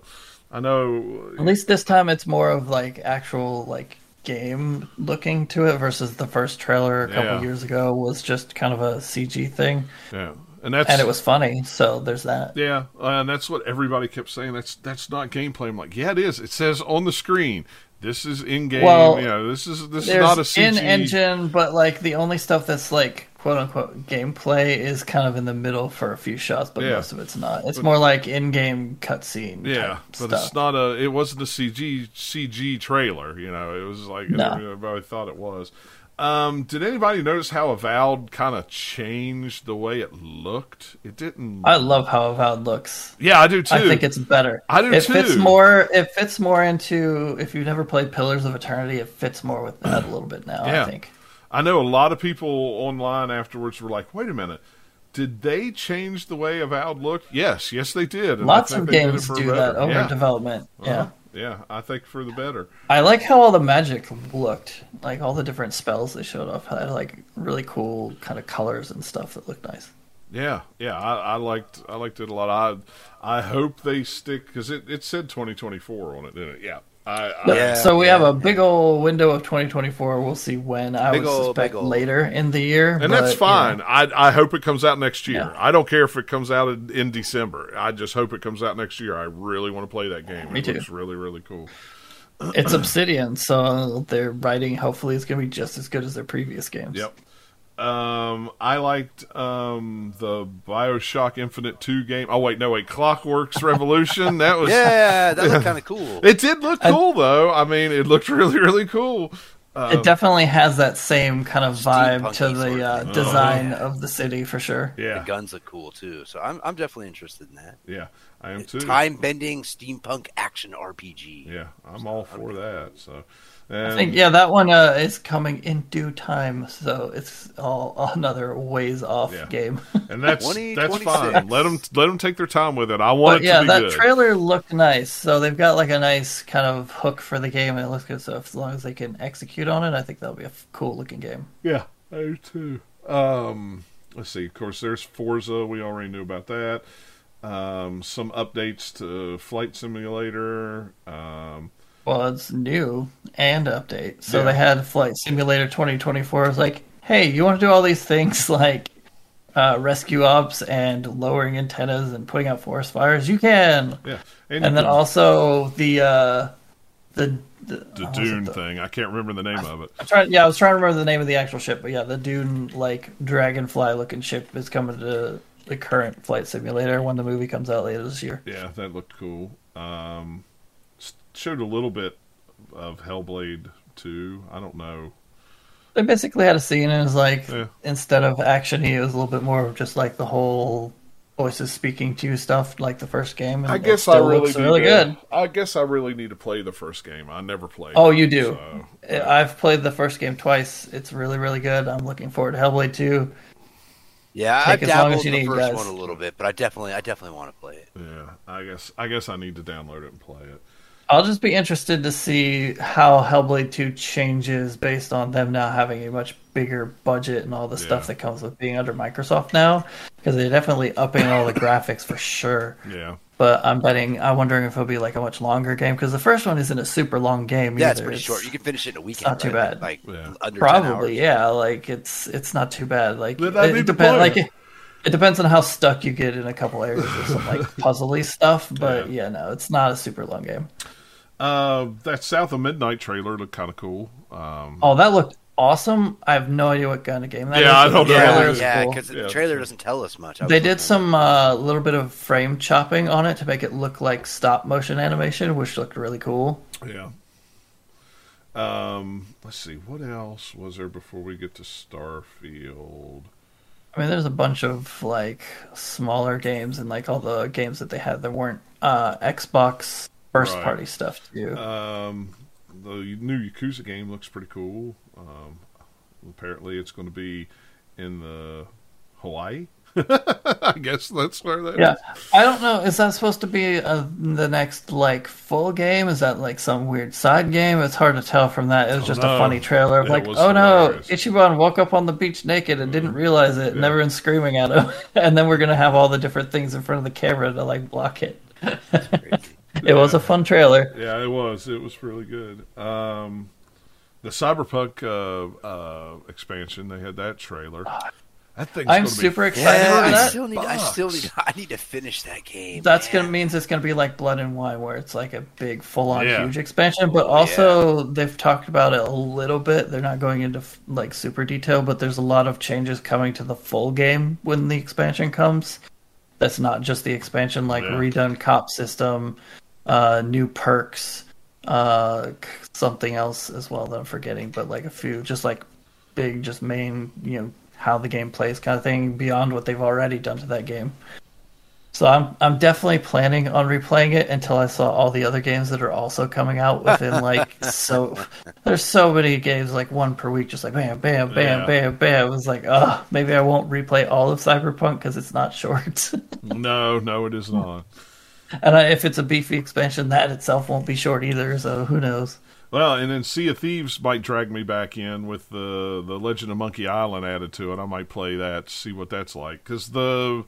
I know. At least this time it's more of like actual like game looking to it versus the first trailer a couple Yeah. years ago was just kind of a CG thing, Yeah, and that's and it was funny. So there's that. Yeah, uh, and that's what everybody kept saying. That's that's not gameplay. I'm like, yeah, it is. It says on the screen, this is in game. Well, you know, this is this is not a CG. in engine, but like the only stuff that's like quote unquote gameplay is kind of in the middle for a few shots, but Yeah. most of it's not. It's more like in-game cutscene. Yeah, but stuff. it's not a. It wasn't a CG CG trailer. You know, it was like No. everybody thought it was. Um, did anybody notice how Avowed kind of changed the way it looked? It didn't. I love how Avowed looks. yeah, I do too. I think it's better. I do it fits more. It fits more into if you've never played Pillars of Eternity. It fits more with that a little bit now. Yeah. I think. I know a lot of people online afterwards were like, "Wait a minute." Did they change the way Avowed looked? Yes, yes, they did. and Lots of games do that over yeah. development. Yeah. Uh-huh. Yeah, I think for the better. I like how all the magic looked. Like all the different spells they showed off had like really cool kind of colors and stuff that looked nice. Yeah, yeah, I, I liked I liked it a lot. I I hope they stick because it, it said 2024 on it, didn't it? Yeah, I, I Yeah. so we have a big old window of 2024. We'll see when. I Big would ol', suspect big later in the year. and but, that's you fine. know. I I hope it comes out next year. Yeah. I don't care if it comes out in, in December. I just hope it comes out next year. I really want to play that game. Me it too. looks really really cool. It's Obsidian, so their writing hopefully is going to be just as good as their previous games. Yep. Um, I liked um the Bioshock Infinite 2 game. Oh wait, no wait, Clockworks Revolution. That was yeah, that looked kind of cool. It did look cool though. I mean, it looked really really cool. it definitely has that same kind of vibe to the uh, thing. design Oh, yeah. of the city for sure. Yeah. The guns look cool too, so I'm I'm definitely interested in that. Yeah, I am too. Time bending steampunk action RPG. Yeah, I'm all for that. So, I think yeah, that one uh, is coming in due time, so it's all another ways off Yeah. game. and that's 20, that's 26. fine. Let them let them take their time with it. I want But it yeah, to be that good. trailer looked nice. So they've got like a nice kind of hook for the game, and it looks good. So as long as they can execute on it, I think that'll be a f- cool looking game. Yeah, I do too. Um, let's see. Of course, there's Forza. We already knew about that. Um, some updates to Flight Simulator. Um, Well, it's new and update. So Yeah. they had Flight Simulator 2024. It was like, hey, you want to do all these things like uh, rescue ops and lowering antennas and putting out forest fires? You can. yeah, And you then also the uh, the the, the what was it? Dune The- thing. I can't remember the name of it. I'm trying, yeah, I was trying to remember the name of the actual ship, but yeah, the Dune like dragonfly looking ship is coming to the current flight simulator when the movie comes out later this year. Yeah, that looked cool. Um, showed a little bit of Hellblade 2. I don't know. They basically had a scene and it was like Yeah. instead of action, he was a little bit more of just like the whole voices speaking to you stuff, like the first game. And I guess I really looks need really to- good. I guess I really need to play the first game. I never played. Oh, it, you do. so- I've played the first game twice. It's really really good. I'm looking forward to Hellblade 2. Yeah, I Take as long dabbled as you in the need, first guys. one a little bit, but I definitely, I definitely want to play it. Yeah, I guess I guess I need to download it and play it. I'll just be interested to see how Hellblade 2 changes based on them now having a much bigger budget and all the stuff that comes with being under Microsoft now. Because they're definitely upping all the graphics for sure. Yeah, But I'm betting, I'm wondering if it'll be like a much longer game. Because the first one isn't a super long game Yeah, it's either. pretty short. You can finish it in a weekend. not too right? bad. Like Yeah. under 10 Probably, hours. yeah. Like it's it's not too bad. Like Then I it, need depends. Like it. it, it depends on how stuck you get in a couple areas with some like puzzly stuff. But yeah. no, it's not a super long game. Uh, that South of Midnight trailer looked kind of cool. Um, Oh, that looked awesome. I have no idea what kind of game that is. Yeah, I but don't the know. trailer Yeah, is yeah, cool. because Yeah. the trailer doesn't tell us much. They did looking- some uh, little bit of frame chopping on it to make it look like stop motion animation, which looked really cool. yeah. Um, let's see. What else was there before we get to Starfield? I mean, there's a bunch of like smaller games and like all the games that they had that weren't uh, Xbox first Right. party stuff too. Um, the new Yakuza game looks pretty cool. Um, apparently, it's going to be in the Hawaii. I guess that's where that. yeah, I don't know. Is that supposed to be uh the next like full game? Is that like some weird side game? It's hard to tell from that. It was just no. a funny trailer of It like, was oh no. Ichiban woke up on the beach naked and didn't realize it, and Yeah. everyone's screaming at him, and then we're gonna have all the different things in front of the camera to like block it. Crazy. It was a fun trailer. Yeah, it was. It was really good. Um, the Cyberpunk uh, uh, expansion, they had that trailer. That thing's I'm gonna be super excited Yeah, for I still need. I still need. I need to finish that game. That's man. gonna means it's gonna be like Blood and Wine, where it's like a big, full-on, Yeah. huge expansion. But also, they've talked about it a little bit. They're not going into like super detail, but there's a lot of changes coming to the full game when the expansion comes. That's not just the expansion, like Yeah. redone cop system, uh, new perks, uh, something else as well that I'm forgetting, but like a few, just like big, just main, you know, how the game plays kind of thing beyond what they've already done to that game. So I'm I'm definitely planning on replaying it until I saw all the other games that are also coming out within like so there's so many games like one per week just like bam bam bam Yeah. bam bam it was like uh maybe I won't replay all of Cyberpunk because it's not short No, no, it is not. And if it's a beefy expansion that itself won't be short either so who knows Well, and then Sea of Thieves might drag me back in with the the Legend of Monkey Island added to it. I might play that, see what that's like, because the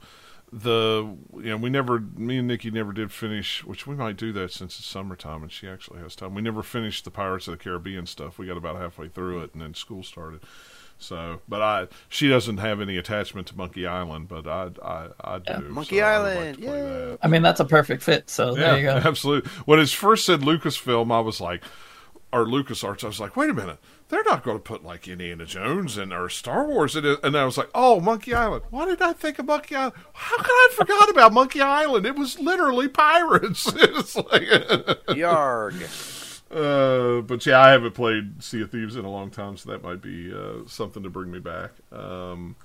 the you know we never me and Nikki never did finish, which we might do that since it's summertime and she actually has time. We never finished the Pirates of the Caribbean stuff. We got about halfway through it, and then school started. So, but I she doesn't have any attachment to Monkey Island, but I I, I do. Yeah, Monkey so I would Island, like to play yay. that. I mean that's a perfect fit so there you go Absolutely. When it first said Lucasfilm, I was like, or LucasArts, I was like, wait a minute. They're not going to put like Indiana Jones and or Star Wars in it. And I was like, oh, Monkey Island. Why did I think of Monkey Island? How could I have forgot about Monkey Island? It was literally pirates. it's like, Yarg. Uh, but yeah, I haven't played Sea of Thieves in a long time, so that might be uh, something to bring me back. Um,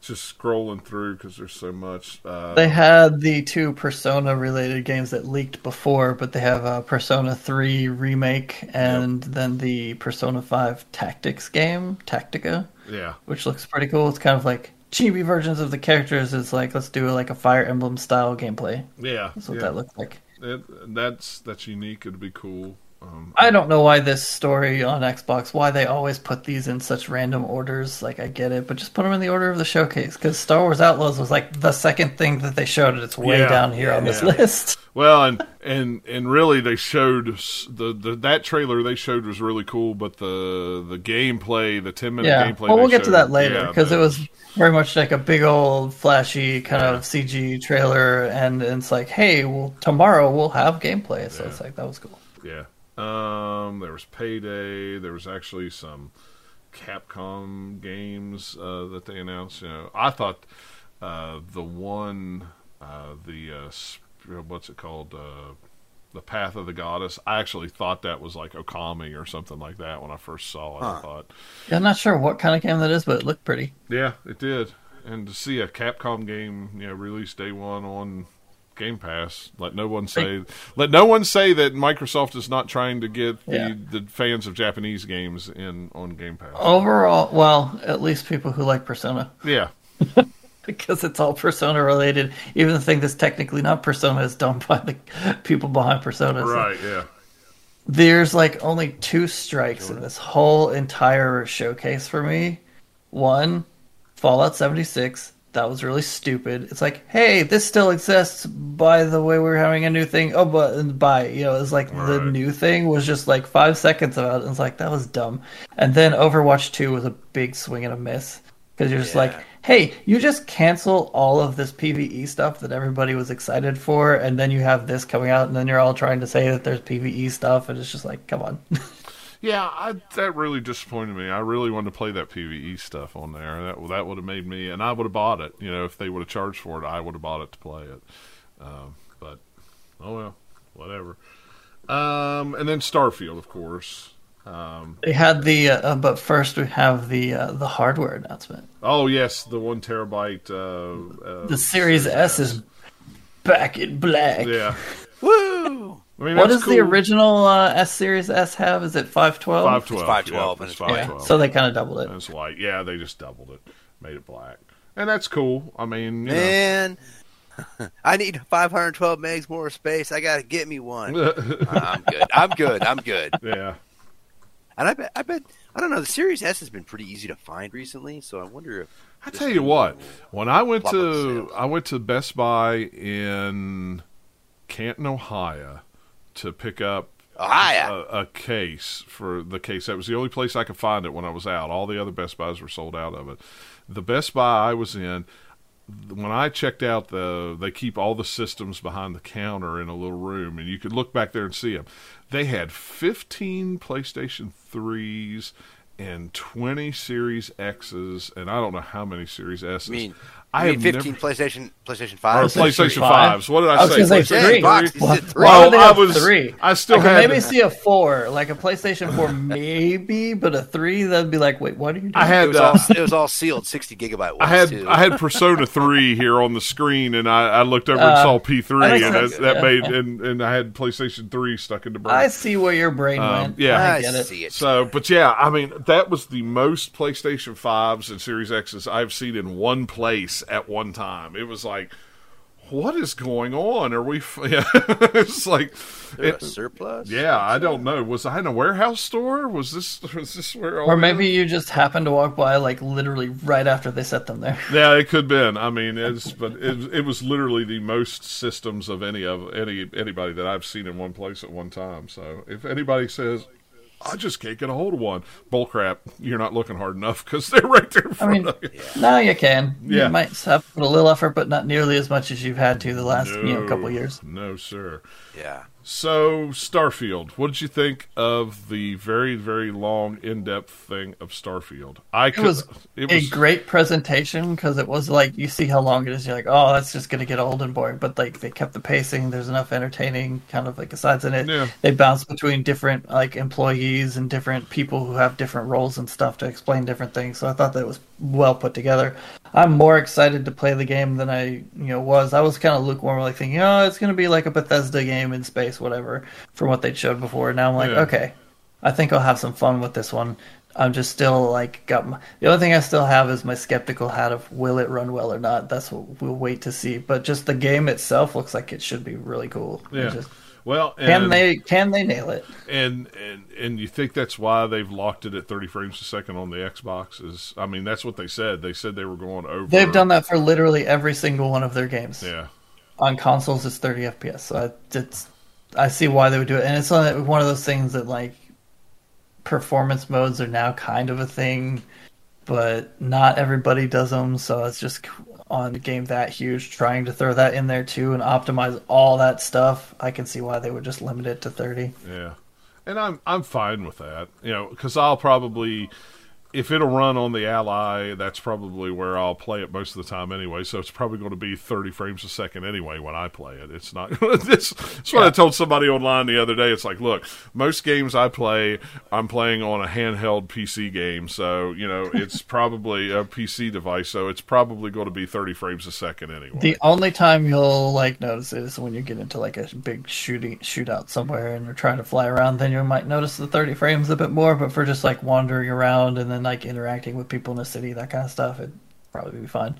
just scrolling through because there's so much. Uh, They had the two Persona related games that leaked before, but they have a Persona 3 remake and then the Persona 5 Tactics game, Tactica, yeah, which looks pretty cool. It's kind of like chibi versions of the characters. It's like let's do like a Fire Emblem style gameplay. yeah, That's what yeah. that looks like. It, that's that's unique. It'd be cool. Um, I don't know why this story on Xbox, why they always put these in such random orders. Like, I get it, but just put them in the order of the showcase. Because Star Wars Outlaws was like the second thing that they showed, and it's way Yeah, down here on this yeah. list. Well, and and and really, they showed the, the that trailer they showed was really cool, but the the gameplay, the ten minute Yeah. gameplay. Well, we'll get to that later because it was very much like a big old flashy kind of CG trailer, and it's like, hey, well, tomorrow we'll have gameplay. So Yeah. it's like that was cool. yeah. Um, there was Payday. There was actually some Capcom games uh, that they announced. You know, I thought uh, the one, uh, the uh, what's it called, uh, the Path of the Goddess. I actually thought that was like Okami or something like that when I first saw it. I thought. Yeah, I'm not sure what kind of game that is, but it looked pretty. Yeah, it did. And to see a Capcom game, you know, release day one on Game Pass, let no one say let no one say that Microsoft is not trying to get the, Yeah. the fans of Japanese games in on Game Pass. Overall, well, at least people who like Persona. Yeah, because it's all Persona related. Even the thing that's technically not Persona is done by the people behind Persona. So right. Yeah, There's like only two strikes in this whole entire showcase for me. One, Fallout 76. That was really stupid. It's like, hey, this still exists. By the way, we're having a new thing. Oh, but by you know, it's like the new thing was just like five seconds about it. And it's like that was dumb. And then Overwatch 2 was a big swing and a miss because you're just like, hey, you just cancel all of this PVE stuff that everybody was excited for, and then you have this coming out, and then you're all trying to say that there's PVE stuff, and it's just like, come on. yeah. I, that really disappointed me. I really wanted to play that PVE stuff on there. That that would have made me, and I would have bought it. You know, if they would have charged for it, I would have bought it to play it. Um, but oh well, whatever. Um, and then Starfield, of course. Um, they had the, uh, but first we have the uh, the hardware announcement. Oh yes, the one terabyte. Uh, uh, The Series S is back in black. Yeah, Woo! I mean What that's does the original uh, S Series S have? Is it 512? 512. 512. Yeah, it's it's Yeah, so they kind of doubled it. It's like yeah, they just doubled it, made it black, and that's cool. I mean, you Man, I need 512 megs more space. I gotta get me one. know. I'm good. I'm good. I'm good. yeah, And I bet, I bet, I don't know. The Series S has been pretty easy to find recently, so I wonder if. I tell you what, when I went to. I went to Best Buy in Canton, Ohio, to pick up Ah, yeah. a, a case for the case. That was the only place I could find it when I was out. All the other Best Buys were sold out of it. The Best Buy I was in, when I checked out, the they keep all the systems behind the counter in a little room, and you could look back there and see them. They had 15 PlayStation 3s and 20 Series X's, and I don't know how many Series S's. I mean, I I have mean 15 never- PlayStation PlayStation or PlayStation five? 5s. What did I, I was say? say PlayStation three. Box, you Why- said three. Why Well, would I was- three? I still I could had- maybe see a four, like a PlayStation Four, maybe, but a three that'd be like, wait, what are you doing? I It had was, uh, all, it was all sealed 60 gigabyte ones, I had too. I had Persona three here on the screen, and I, I looked over and Uh, saw P three, and makes that, sense, that yeah. made and, and I had PlayStation three stuck in the brain. I see where your brain Um, went. yeah. I I get it. see it. So, but yeah, I mean, that was the most PlayStation 5s and Series X's I've seen in one place at one time. It was like, what is going on? Are we, f- yeah, it's like, it- a surplus? yeah, I don't know. Was I in a warehouse store? Was this, was this where all Or maybe you just happened to walk by, like literally right after they set them there. Yeah, it could have been. I mean, it's but it, it was literally the most systems of any of any anybody that I've seen in one place at one time. So if anybody says I just can't get a hold of one, bullcrap, you're not looking hard enough because they're right there. In I mean, of you. now you can. Yeah. You might have put a little effort, but not nearly as much as you've had to the last you know No, couple years. No, sir. Yeah. So Starfield, what did you think of the very very long in depth thing of Starfield? I It was it a great presentation because it was like you see how long it is. You're like, oh, that's just gonna get old and boring. But like they kept the pacing. There's enough entertaining kind of like asides in it. Yeah. They bounce between different like employees and different people who have different roles and stuff to explain different things. So I thought that was well put together. I'm more excited to play the game than I you know was. I was kind of lukewarm, like thinking, oh, it's going to be like a Bethesda game in space, whatever, from what they showed before. Now I'm like, Yeah. okay, I think I'll have some fun with this one. I'm just still like got my, the only thing I still have is my skeptical hat of will it run well or not. That's what we'll wait to see. But just the game itself looks like it should be really cool. Yeah. just- Well, and, can they can they nail it? and and and you think that's why they've locked it at 30 frames a second on the Xbox? Is I mean that's what they said. They said they were going over. They've done that for literally every single one of their games. Yeah, On consoles, it's 30 FPS. So I, it's I see why they would do it, and it's one of those things that like performance modes are now kind of a thing, but not everybody does them. So it's just on a game that huge, trying to throw that in there too and optimize all that stuff. I can see why they would just limit it to 30. yeah, and I'm I'm fine with that. You know, because I'll probably. If it'll run on the Ally, that's probably where I'll play it most of the time anyway. So it's probably going to be 30 frames a second anyway when I play it. It's not. It's, it's what I told somebody online the other day. It's like, look, most games I play, I'm playing on a handheld PC game. So, you know, it's probably a PC device. So it's probably going to be 30 frames a second anyway. The only time you'll like notice it is when you get into like a big shooting shootout somewhere and you're trying to fly around. Then you might notice the 30 frames a bit more. But for just like wandering around and then like interacting with people in the city, that kind of stuff, it'd probably be fine.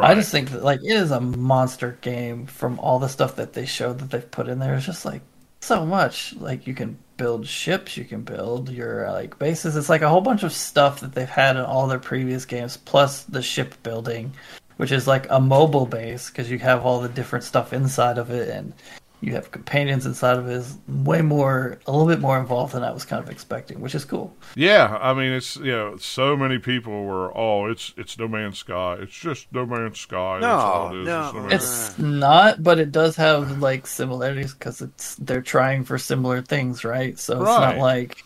I just think that like it is a monster game from all the stuff that they showed that they've put in there. It's just like so much. Like you can build ships, you can build your uh, like bases. It's like a whole bunch of stuff that they've had in all their previous games, plus the ship building, which is like a mobile base because you have all the different stuff inside of it and you have companions inside of it. Is way more, a little bit more involved than I was kind of expecting, which is cool. Yeah, I mean, it's you know, so many people were, oh, it's it's No Man's Sky. It's just No Man's Sky. That's all it is. No, It's No no. It's not, but it does have like similarities because it's they're trying for similar things, right? So it's Right. not like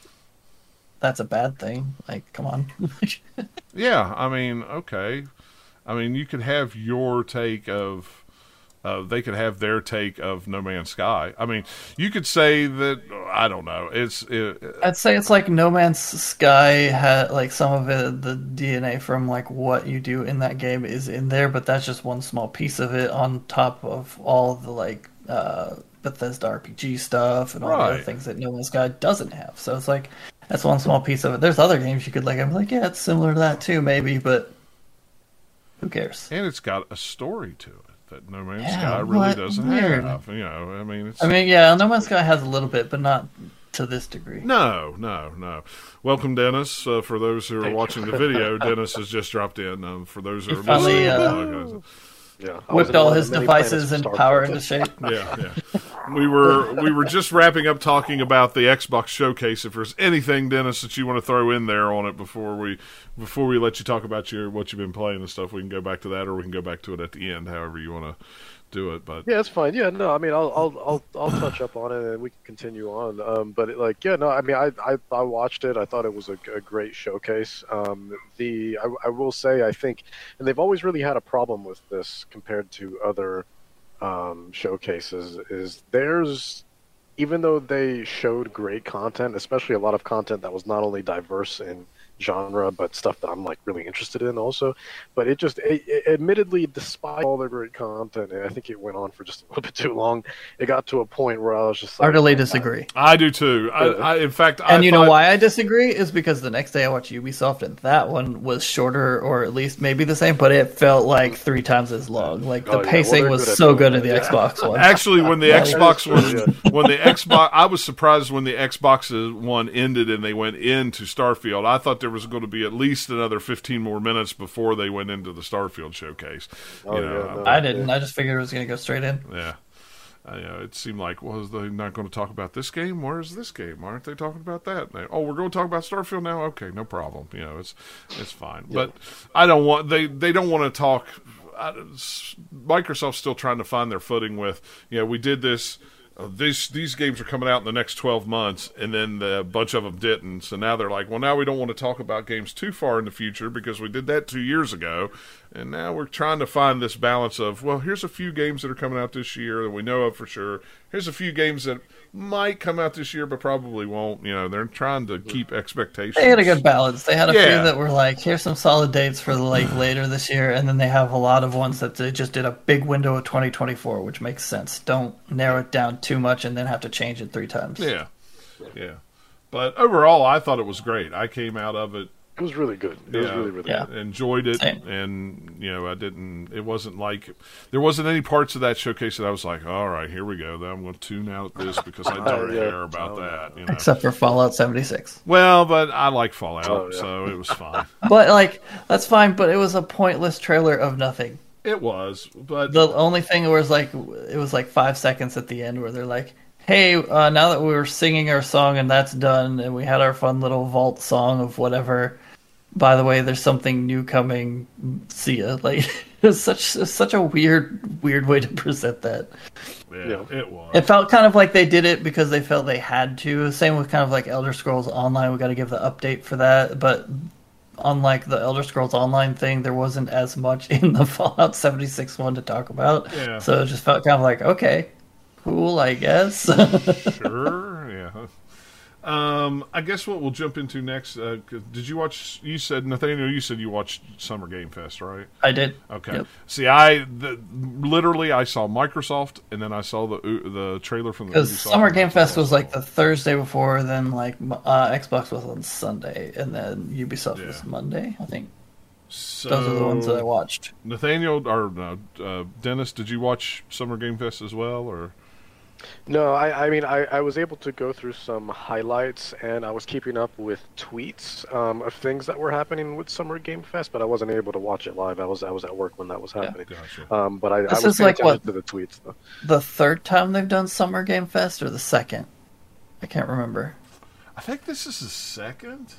that's a bad thing. Like, come on. Yeah, I mean, okay. I mean, you could have your take of. Uh, they could have their take of No Man's Sky. I mean, you could say that I don't know. It's it, I'd say it's like No Man's Sky had like some of it, the DNA from like what you do in that game is in there, but that's just one small piece of it on top of all the like uh, Bethesda RPG stuff and all the other things that No Man's Sky doesn't have. So it's like that's one small piece of it. There's other games you could like. I'm like, yeah, it's similar to that too, maybe, but who cares? and it's got a story to it that No Man's Yeah, Sky really what? doesn't Weird. have. You know, I mean, it's I mean, yeah, No Man's Sky has a little bit, but not to this degree. No, no, no. Welcome, Dennis. Uh, for those who are watching the video, Dennis has just dropped in. Um, for those who He are finally, listening, uh, Yeah, Whipped all his devices and power into shape. yeah, yeah. We were we were just wrapping up talking about the Xbox showcase. If there's anything, Dennis, that you want to throw in there on it before we before we let you talk about your what you've been playing and stuff, we can go back to that, or we can go back to it at the end, however you want to do it. But Yeah, it's fine. Yeah, no, I mean, I'll I'll I'll, I'll touch up on it and we can continue on. Um, but it, like, yeah, no, I mean, I, I I watched it. I thought it was a, a great showcase. Um, the I, I will say, I think, and they've always really had a problem with this compared to other um, showcases. Is there's even though they showed great content, especially a lot of content that was not only diverse in genre, but stuff that I'm like really interested in also. But it just, it, it, admittedly, despite all the great content, and I think it went on for just a little bit too long. It got to a point where I was just like, Heartily disagree. I do too. I, I in fact, I And you know why I disagree is because the next day I watched Ubisoft and that one was shorter or at least maybe the same, but it felt like three times as long. Like the Oh, yeah. Pacing they're was so good in the yeah. Xbox one. Actually, when the Yeah, Xbox that is was when the Xbox, I was surprised when the Xbox one ended and they went into Starfield. I thought there was going to be at least another fifteen more minutes before they went into the Starfield showcase. Oh, you know, yeah, no. I didn't. I just figured it was going to go straight in. yeah. Uh, you know, it seemed like was they not going to talk about this game? Where's this game? Aren't they talking about that? They, oh, we're going to talk about Starfield now. Okay, no problem. You know, it's it's fine. But I don't want they they don't want to talk. I, Microsoft's still trying to find their footing with. You know, we did this. Uh, these these games are coming out in the next twelve months, and then the, a bunch of them didn't. So now they're like, well, now we don't want to talk about games too far in the future because we did that two years ago. and now we're trying to find this balance of well, here's a few games that are coming out this year that we know of for sure. Here's a few games that might come out this year, but probably won't. You know, they're trying to keep expectations. They had a good balance. They had a Yeah. few that were like, here's some solid dates for the like later this year, and then they have a lot of ones that they just did a big window of 2024, which makes sense. Don't narrow it down too much and then have to change it three times. Yeah, yeah. But overall, I thought it was great. I came out of it It was really good. It was really, really Yeah. good. enjoyed it Same. and you know i didn't it wasn't like there wasn't any parts of that showcase that i was like all right here we go then i'm going to tune out this because i don't Yeah. care about Oh, that you know Except for Fallout 76. well but i like fallout Oh, yeah. so it was fine But like, that's fine. But it was a pointless trailer of nothing. it was but The only thing was like, it was like five seconds at the end where they're like, "Hey, uh, now that we were singing our song and that's done, and we had our fun little vault song of whatever." By the way, there's something new coming. See ya. Like it's such it's such a weird weird way to present that. yeah, Yeah. it was It felt kind of like they did it because they felt they had to. Same with kind of like Elder Scrolls Online. We got to give the update for that, but unlike the Elder Scrolls Online thing, there wasn't as much in the Fallout 76 one to talk about. Yeah. So it just felt kind of like okay, cool, I guess. sure yeah um i guess what we'll jump into next uh, 'cause did you watch you said nathaniel you said you watched summer game fest right I did. Okay. Yep. See, I the, literally I saw Microsoft, and then I saw the the trailer from the Because Summer Game Fest was like the Thursday before, then like uh, Xbox was on Sunday, and then Ubisoft was Yeah. Monday. I think So, those are the ones that I watched. Nathaniel or no, uh, Dennis, did you watch Summer Game Fest as well, or No, I, I mean, I, I was able to go through some highlights and I was keeping up with tweets um, of things that were happening with Summer Game Fest, but I wasn't able to watch it live. I was I was at work when that was happening. gotcha? Um, but I, I This was is paying like what- to the tweets. Though. The third time they've done Summer Game Fest, or the second? I can't remember. I think this is the second,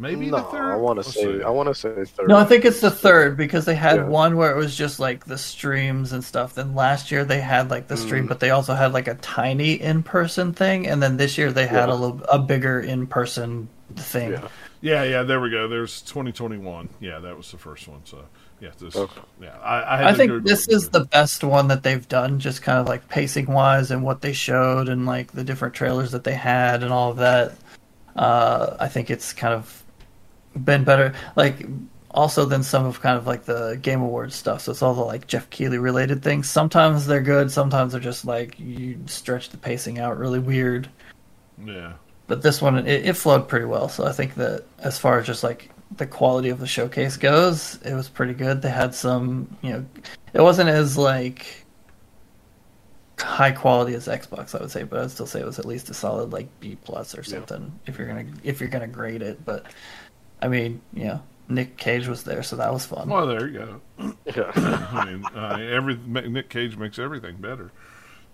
maybe no, the third. I want to say see. I want to say third. No, I think it's the third because they had Yeah. one where it was just like the streams and stuff. Then last year they had like the stream, Mm. but they also had like a tiny in-person thing, and then this year they had Yeah. a little a bigger in-person thing. Yeah. Yeah, yeah, there we go. There's 2021. Yeah, that was the first one. So yeah, this. Okay. Yeah, I, I, had I think Google this it. is the best one that they've done, just kind of like pacing wise and what they showed and like the different trailers that they had and all of that. Uh, I think it's kind of been better, like also than some of kind of like the Game Awards stuff. So it's all the like Geoff Keighley related things. Sometimes they're good, sometimes they're just like you stretch the pacing out really weird. Yeah. But this one, it, it flowed pretty well. So I think that as far as just like the quality of the showcase goes, it was pretty good. They had some, you know, it wasn't as like high quality as Xbox, I would say, but I'd still say it was at least a solid like B plus or Yeah. something if you're gonna if you're gonna grade it. But I mean, you know, Nick Cage was there, so that was fun. Well, there you go. Yeah. I mean, uh, every Nick Cage makes everything better.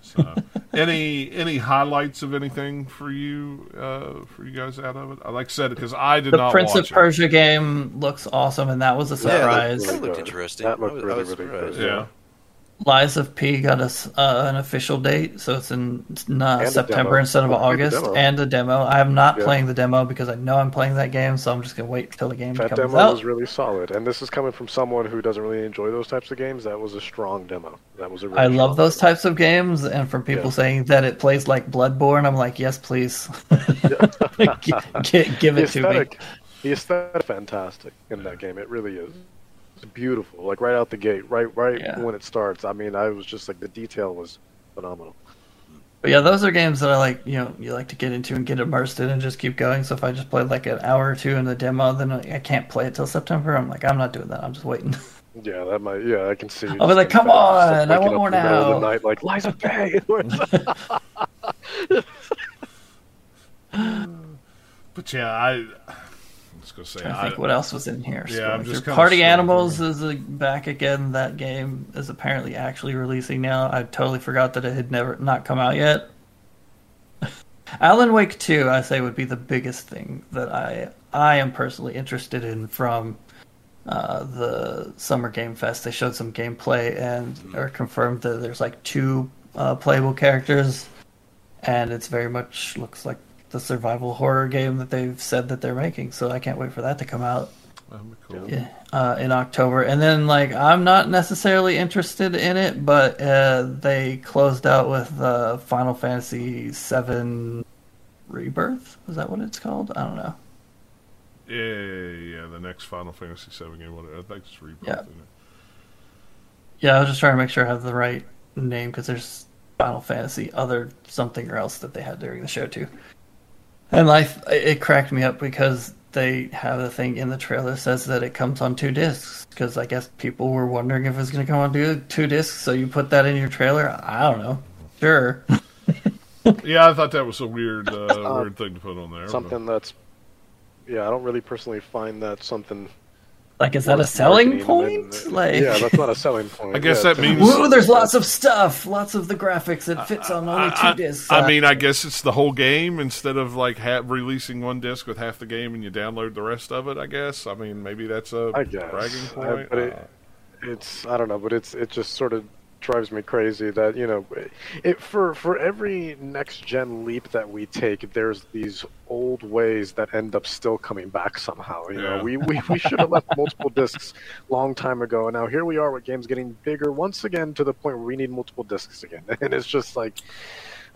So, any any highlights of anything for you uh, for you guys out of it? I like I said because I did the not The Prince watch of Persia game looks awesome, and that was a Yeah, surprise. that, that looked interesting. That looked really, really good, surprised. Yeah, Lies of P got us uh, an official date, so it's in uh, September instead of a August, and a demo. I am not Yeah. playing the demo because I know I'm playing that game, so I'm just gonna wait until the game comes out. That comes demo out. was really solid, and this is coming from someone who doesn't really enjoy those types of games. That was a strong demo. That was a. Really I love those demo. types of games, and from people Yeah. saying that it plays like Bloodborne, I'm like, yes, please, Gi- gi- give it to me. the aesthetic, fantastic in that game. It really is. It's beautiful, like right out the gate, right, right Yeah. when it starts. I mean, I was just like the detail was phenomenal. But yeah, those are games that I like. You know, you like to get into and get immersed in and just keep going. So if I just play like an hour or two in the demo, then I can't play it till September. I'm like, I'm not doing that. I'm just waiting. Yeah, that might. Yeah, I can see. I'll be like, "Come fed up, just, on, I waking want up in more the now." the night, like Lies of P. but yeah, I, I was gonna say I think what else was in here. Yeah, I'm just Party Animals through. is uh, back again. That game is apparently actually releasing now. I totally forgot that it had never not come out yet. Alan Wake 2, I say, would be the biggest thing that I I am personally interested in from uh, the Summer Game Fest. They showed some gameplay and or confirmed that there's like two uh, playable characters, and it's very much looks like the survival horror game that they've said that they're making. So I can't wait for that to come out. that'd cool. Yeah, uh, in October, and then like I'm not necessarily interested in it, but uh, they closed out with uh, Final Fantasy VII Rebirth. Is that what it's called? I don't know. Yeah, yeah, yeah, yeah, The next Final Fantasy VII game, whatever. I think it's Rebirth. Yeah. isn't it? Yeah, I was just trying to make sure I have the right name because there's Final Fantasy other something or else that they had during the show too. And life, it cracked me up because they have a thing in the trailer that says that it comes on two discs because I guess people were wondering if it's going to come on two, two discs. So you put that in your trailer. I don't know. Sure. Yeah, I thought that was a weird, uh, weird thing to put on there. but- Something that's yeah, I don't really personally find that something. Like, is that a selling point? and- like, yeah, that's not a selling point. I guess Yeah, that means- Woo, there's lots of stuff, lots of the graphics. It fits on only two I, discs. I mean, I guess it's the whole game instead of like ha- releasing one disc with half the game and you download the rest of it. I guess. I mean, maybe that's a I guess. bragging I- point. but it- Uh, it's I don't know, but it's it just sort of drives me crazy that you know, it for for every next gen leap that we take, there's these old ways that end up still coming back somehow. You Yeah. know, we we, we should have left multiple discs long time ago, and now here we are with games getting bigger once again to the point where we need multiple discs again, and it's just like.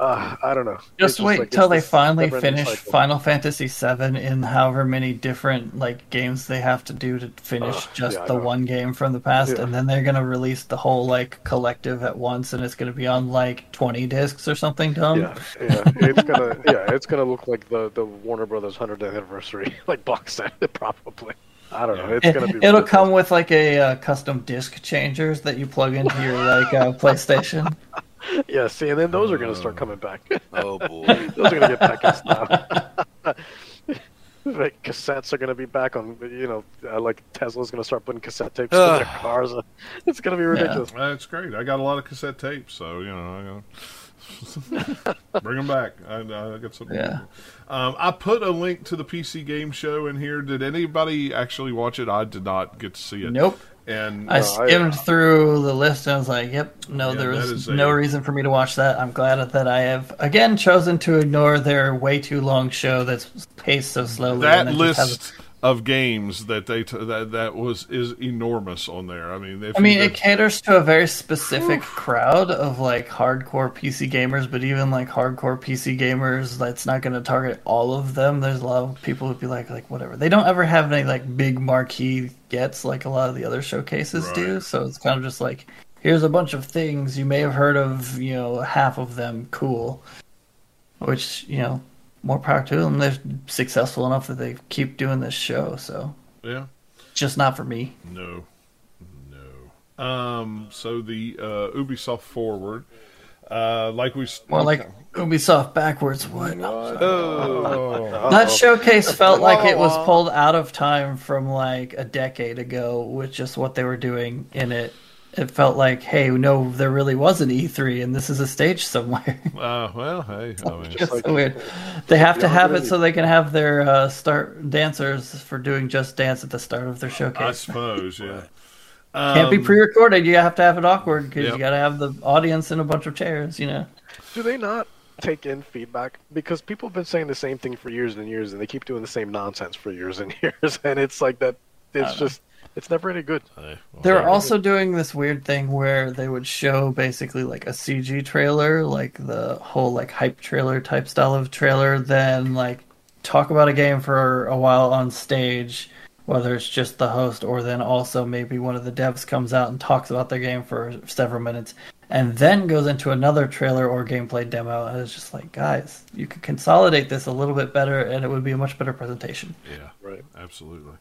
Uh, I don't know. It's Just wait like till they finally finish cycle. Final Fantasy VII in however many different like games they have to do to finish Ugh, just yeah, the one game from the past, Yeah. and then they're gonna release the whole like collective at once, and it's gonna be on like twenty discs or something dumb. Yeah, yeah, it's gonna yeah, it's gonna look like the the Warner Brothers hundredth anniversary like box set probably. I don't know. It's It, gonna be. It'll ridiculous. come with like a uh, custom disc changers that you plug into your like uh, PlayStation. Yeah, see, and then those are gonna start coming back. Oh boy. those are gonna get back in style. like cassettes are gonna be back on. You know, uh, like Tesla's gonna start putting cassette tapes in their cars. It's gonna be ridiculous. That's great. I got a lot of cassette tapes, so you know, I got bring them back. I, I got some. Yeah. Um, I put a link to the PC game show in here. Did anybody actually watch it? I did not get to see it. Nope. And I uh, I- skimmed through the list and I was like, "Yep, no, Yeah, there was is a- no reason for me to watch that." I'm glad that I have again chosen to ignore their way too long show that's paced so slowly. that and it just has- list of games that they t- that that was is enormous on there. I mean, I mean, it caters to a very specific crowd of like hardcore PC gamers, but even like hardcore PC gamers, that's not going to target all of them. There's a lot of people who'd be like, like whatever. They don't ever have any like big marquee gets like a lot of the other showcases do. So it's kind of just like, here's a bunch of things you may have heard of. You know, half of them cool, which you know, more power to them. They're successful enough that they keep doing this show. So yeah. just not for me. No, no. Um, so the uh, Ubisoft Forward, uh, like we s- More like Ubisoft backwards. What? Oh, That showcase felt like it was pulled out of time from like a decade ago with just what they were doing in it. It felt like, hey, no, there really was an E3 and this is a stage somewhere. uh, well, hey, I mean, it's like- so weird. They have to have it so they can have their uh, start dancers for doing Just Dance at the start of their showcase. I suppose, yeah. Can't be Um, pre-recorded. You have to have it awkward because Yep. you got to have the audience in a bunch of chairs. You know. Do they not take in feedback? Because people have been saying the same thing for years and years, and they keep doing the same nonsense for years and years, and it's like that. It's just, it's never any good. hey, well, They were hey. also doing this weird thing where they would show basically like a CG trailer, like the whole like hype trailer type style of trailer, then like talk about a game for a while on stage, whether it's just the host or then also maybe one of the devs comes out and talks about their game for several minutes and then goes into another trailer or gameplay demo and it's just like guys you could consolidate this a little bit better and it would be a much better presentation Yeah, Right. absolutely.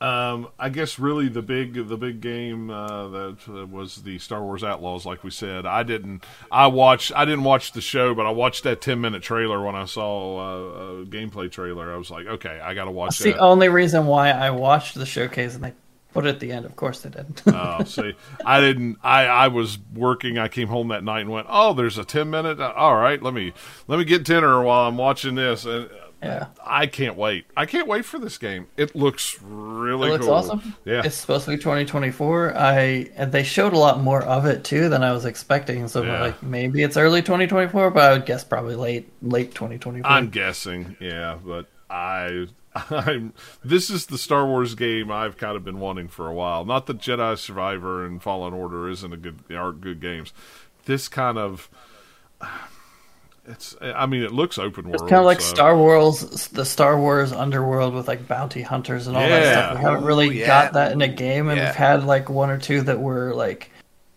Um, I guess really the big the big game uh, that uh, was the Star Wars Outlaws. Like we said, I didn't I watched I didn't watch the show, but I watched that ten minute trailer when I saw uh, a gameplay trailer. I was like, okay, I got to watch That's the only reason why I watched the showcase, and they put it at the end. Of course, they did. Oh, see, I didn't. I I was working. I came home that night and went, "Oh, there's a ten minute. uh, All right, let me let me get dinner while I'm watching this." And yeah, I can't wait. I can't wait for this game. It looks really it looks cool. awesome. Yeah, It's supposed to be 2024. I and they showed a lot more of it too than I was expecting. So Yeah. like maybe it's early 2024, but I would guess probably late late 2024. I'm guessing. Yeah, but I I'm this is the Star Wars game I've kind of been wanting for a while. Not that Jedi Survivor and Fallen Order isn't a good aren't good games. This kind of it's I mean it looks open world. It's kind of like so- Star Wars, the Star Wars underworld with like bounty hunters and all that stuff. We haven't really Ooh, yeah. got that in a game, and Yeah. we've had like one or two that were like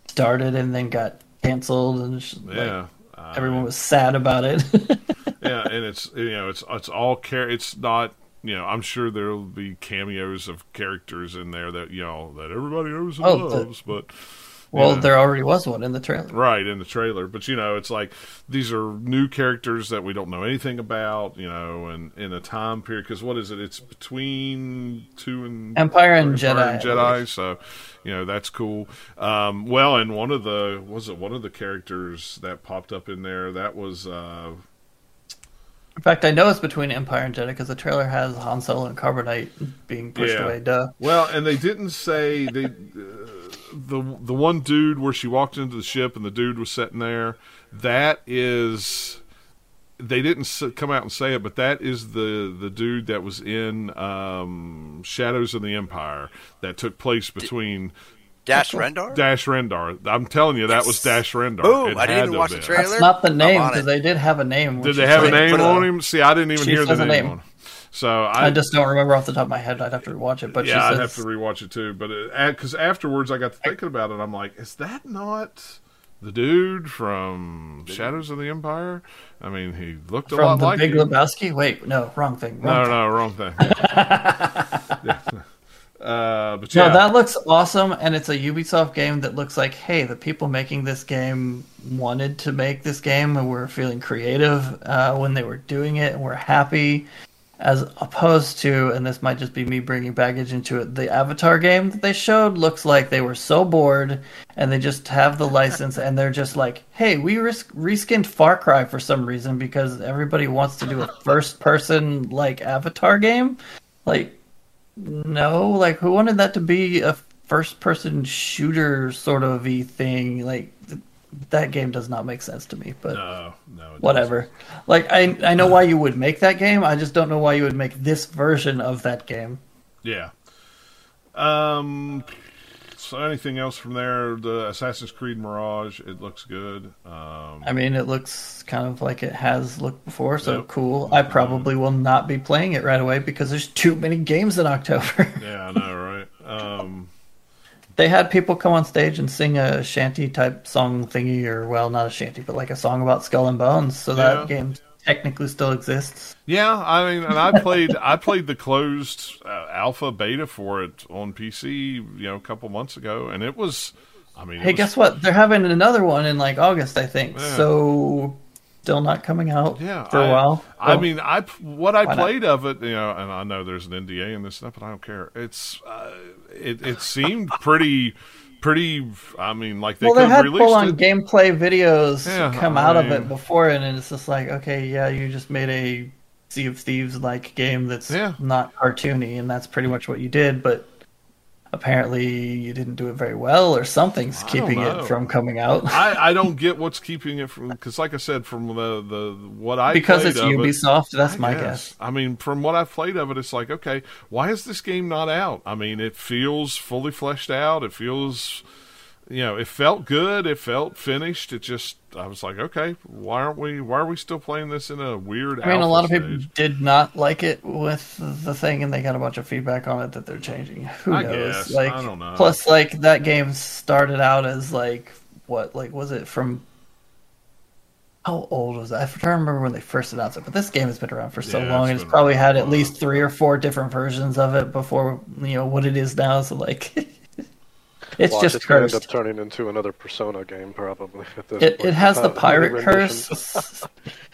started and then got canceled, and sh- like, Yeah. I everyone mean, was sad about it. yeah, and it's you know it's it's all care. It's not you know I'm sure there will be cameos of characters in there that you know that everybody knows and Oh, the- loves, but well, Yeah. there already was one in the trailer. right in the trailer. But you know it's like these are new characters that we don't know anything about. You know, and in a time period because what is it? It's between two and Empire and Empire Jedi. and Jedi. So, you know, that's cool. Um, well, and one of the was it one of the characters that popped up in there that was uh, In fact, I know it's between Empire and Jedi because the trailer has Han Solo and Carbonite being pushed Yeah. away. Duh. well, and they didn't say they uh, the the one dude where she walked into the ship and the dude was sitting there. That is. They didn't come out and say it, but that is the the dude that was in um, Shadows of the Empire that took place between Dash Rendar. Dash Rendar. I'm telling you, that was Dash Rendar. Boom! It I didn't even watch have the trailer. That's not the name because they did have a name. Did they have a name on him? See, I didn't even Chief hear the has a name, name. on him. So I, I just don't remember off the top of my head. I'd have to watch it. But yeah, she I'd have to rewatch it too. But because afterwards, I got to thinking about it. I'm like, is that not the dude from Shadows of the Empire? I mean, he looked a from lot the like Big him. Lebowski. Wait, no, wrong thing. Wrong No, thing. no, wrong thing. Yeah. Uh, but yeah, No, that looks awesome, and it's a Ubisoft game that looks like, hey, the people making this game wanted to make this game and were feeling creative uh, when they were doing it and were happy, as opposed to, and this might just be me bringing baggage into it, the Avatar game that they showed looks like they were so bored and they just have the license and they're just like, hey, we res- reskinned Far Cry for some reason because everybody wants to do a first person like Avatar game. Like, no, like who wanted that to be a first person shooter sort of thing? Like that game does not make sense to me, but no, no, whatever. Like I I know why you would make that game. I just don't know why you would make this version of that game. Yeah. Um. So anything else from there? The Assassin's Creed Mirage. It looks good. Um. I mean, it looks kind of like it has looked before, so Yep. cool. I probably will not be playing it right away because there's too many games in October. Yeah, I know, right? Um. They had people come on stage and sing a shanty type song thingy, or well, not a shanty, but like a song about Skull and Bones. So Yeah. that game technically still exists. Yeah, I mean, and I played I played the closed uh, alpha beta for it on PC, you know, a couple months ago, and it was. I mean, Hey, was- guess what? They're having another one in like August, I think. Yeah. So still not coming out Yeah, for a I- while. I Oh, mean, I what I Why not? played of it, you know, and I know there's an NDA in this stuff, but I don't care. It's uh, it it seemed pretty pretty. I mean, like they well, they had full on gameplay videos Yeah, come I out of it before, and it's just like, okay, yeah, you just made a Sea of Thieves like game that's Yeah. not cartoony, and that's pretty much what you did. But apparently, you didn't do it very well, or something's keeping it from coming out. I, I don't get what's keeping it from because, like I said, from the the what I because it's of it- Ubisoft, that's I my guess. guess. I mean, from what I've played of it, it's like, okay, why is this game not out? I mean, it feels fully fleshed out. It feels, you know, it felt good. It felt finished. It just, I was like, okay, why aren't we? Why are we still playing this in a weird? I mean, a lot of people did not like it with the thing, and they got a bunch of feedback on it that they're changing. Who I knows? guess. Like, I don't know. plus, like that game started out as like what? Like, was it from? How old was that? I trying to remember when they first announced it, but this game has been around for so Yeah, long, it's and it's probably had at least three or four different versions of it before you know what it is now. So like, it's Watch, just it's going to cursed. end up turning into another Persona game, probably. At this It, point. it has the pirate curse.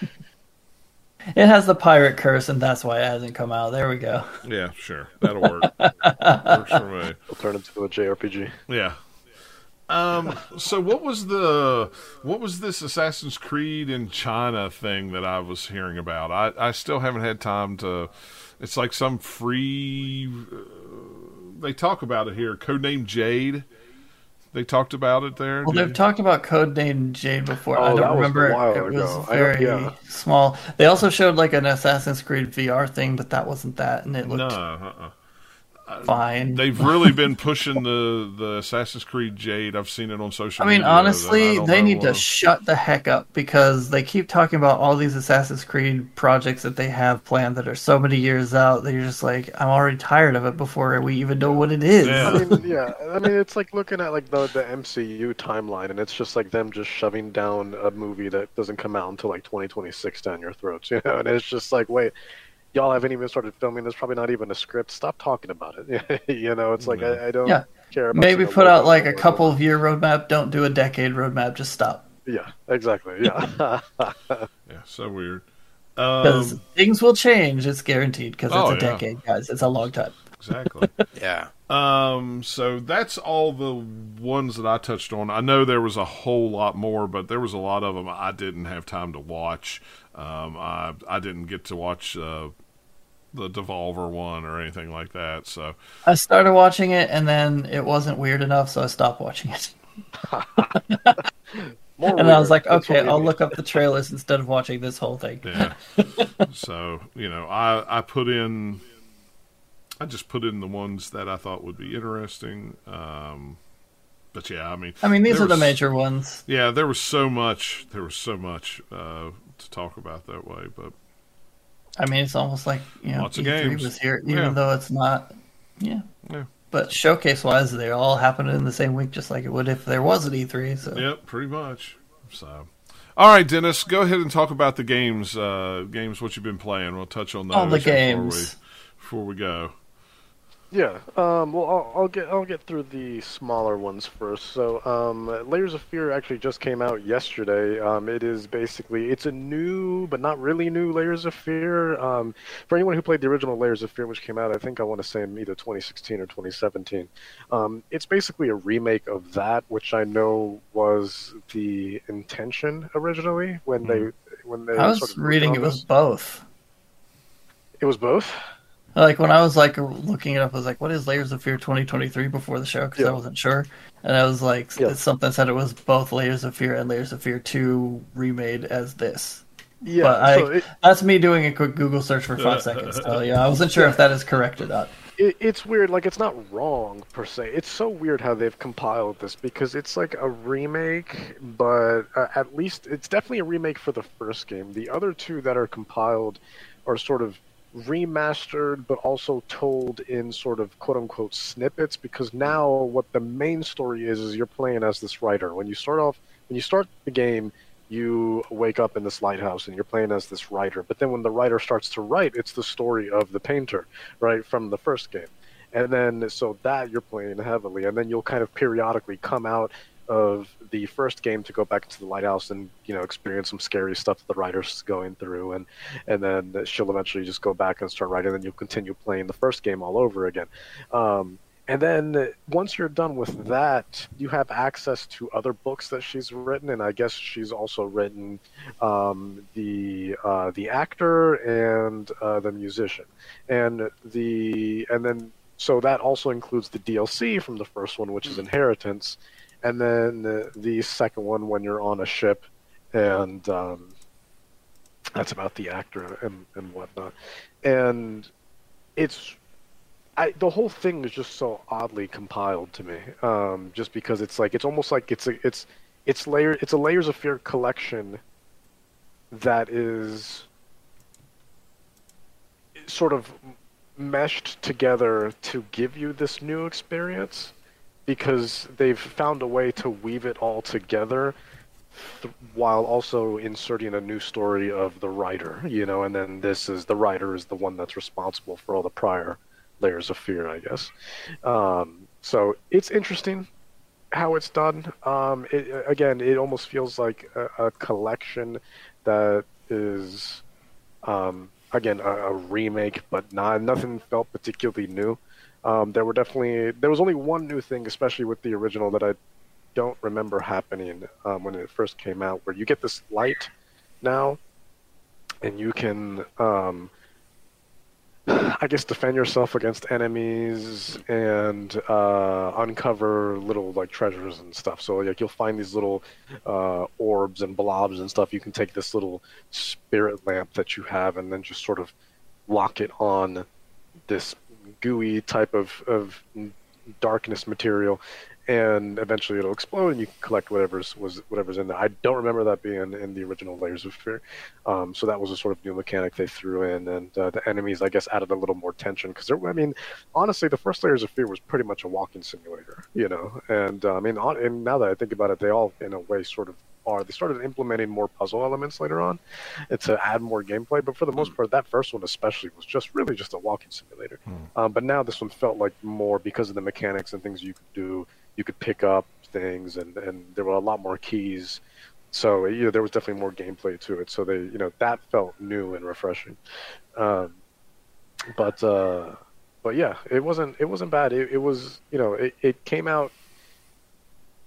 it has the pirate curse, and that's why it hasn't come out. There we go. Yeah, sure, that'll work. Works for me. It'll turn into a JRPG. Yeah. Um. So what was the what was this Assassin's Creed in China thing that I was hearing about? I I still haven't had time to. It's like some free. Uh, they talk about it here. Codename Jade. They talked about it there. Well, they've you? talked about Codename Jade before. Oh, I don't was a remember. while it was ago. I- very yeah. small. They also showed like an Assassin's Creed VR thing, but that wasn't that, and it no. looked Uh-uh. Fine. They've really been pushing the the Assassin's Creed Jade. I've seen it on social. I mean, media, though. I honestly, they need to shut the heck up because they keep talking about all these Assassin's Creed projects that they have planned that are so many years out that you're just like, I'm already tired of it before we even know what it is. Yeah. I mean, yeah. I mean, it's like looking at like the the MCU timeline, and it's just like them just shoving down a movie that doesn't come out until like 2026 down your throats, you know. And it's just like, wait, y'all haven't even started filming. There's probably not even a script. Stop talking about it. you know, it's like I, I don't Yeah. care. About Maybe put out like a couple of year roadmap. Don't do a decade roadmap. Just stop. Yeah, exactly. Yeah. Yeah, so weird. Because Um, things will change. It's guaranteed. Because it's Oh, a yeah. decade, guys. It's a long time. exactly. Yeah. Um, so that's all the ones that I touched on. I know there was a whole lot more, but there was a lot of them I didn't have time to watch. Um, I I didn't get to watch uh, the Devolver one or anything like that. So I started watching it, and then it wasn't weird enough, so I stopped watching it. More And I was like, okay, I'll need. look up the trailers instead of watching this whole thing. yeah. so you know, I I put in. I just put in the ones that I thought would be interesting. Um, but yeah, I mean, I mean, these there are the major ones. Yeah, there was so much. There was so much uh, to talk about that way, but I mean, it's almost like you know, E3 games. was here, even Yeah. though it's not. Yeah. Yeah. But showcase wise, they all happened in the same week, just like it would if there was an E3. So Yep, pretty much. So, all right, Dennis, go ahead and talk about the games. Uh, games, what you've been playing. We'll touch on those all the before games. we, before we go. Yeah. Um, well, I'll, I'll get I'll get through the smaller ones first. So, um, Layers of Fear actually just came out yesterday. Um, it is basically it's a new but not really new Layers of Fear. Um, for anyone who played the original Layers of Fear, which came out, I think I want to say in either 2016 or 2017. Um, it's basically a remake of that, which I know was the intention originally when they when they. I was reading it was both. It was both. Like when I was like looking it up, I was like, "What is Layers of Fear 2023?" Before the show, because Yeah. I wasn't sure, and I was like, Yeah. something said it was both Layers of Fear and Layers of Fear 2 remade as this. Yeah. But I- so it, That's me doing a quick Google search for five seconds. So yeah, I wasn't sure if that is correct or not. it, it's weird. Like it's not wrong per se. It's so weird how they've compiled this because it's like a remake, but uh, at least it's definitely a remake for the first game. The other two that are compiled are sort of remastered, but also told in sort of quote unquote snippets. Because now what the main story is is you're playing as this writer. When you start off, when you start the game. You wake up in this lighthouse and you're playing as this writer. But then when the writer starts to write, it's the story of the painter right from the first game and then so that you're playing heavily and then you'll kind of periodically come out of the first game to go back into the lighthouse and you know experience some scary stuff that the writer's going through. And and then she'll eventually just go back and start writing and then you'll continue playing the first game all over again. Um, and then once you're done with that you have access to other books that she's written. And i guess she's also written um, the uh, the actor and uh, the musician. And the and then so that also includes the DLC from the first one, which is Inheritance, and then the, second one when you're on a ship, and um, that's about the actor and, and whatnot, and it's. I, the whole thing is just so oddly compiled to me, um, just because it's like it's almost like it's a it's it's layer it's a layers of fear collection that is sort of meshed together to give you this new experience because they've found a way to weave it all together th- while also inserting a new story of the writer, you know, and then this is the writer is the one that's responsible for all the prior layers of fear, I guess. Um, so it's interesting how it's done. Um, it, again, it almost feels like a, a collection that is um, again a, a remake, but not nothing felt particularly new. Um, there were definitely there was only one new thing, especially with the original, that I don't remember happening um, when it first came out, where you get this light now, and you can. Um, I guess defend yourself against enemies and uh, uncover little like treasures and stuff. So like you'll find these little uh, orbs and blobs and stuff. You can take this little spirit lamp that you have and then just sort of lock it on this gooey type of, of darkness material and eventually it'll explode and you collect whatever's was whatever's in there. I don't remember that being in the original Layers of Fear, um, so that was a sort of new mechanic they threw in, and uh, the enemies I guess added a little more tension because I mean, honestly, the first Layers of Fear was pretty much a walking simulator, you know, and uh, I mean, on, and now that I think about it, they all in a way sort of are. They started implementing more puzzle elements later on to add more gameplay, but for the most part, that first one especially was just really just a walking simulator. Hmm. Um, but now this one felt like more because of the mechanics and things you could do you could pick up things and, and there were a lot more keys. So you know there was definitely more gameplay to it. So they you know that felt new and refreshing. Um, but uh, but yeah, it wasn't it wasn't bad. It, it was you know it, it came out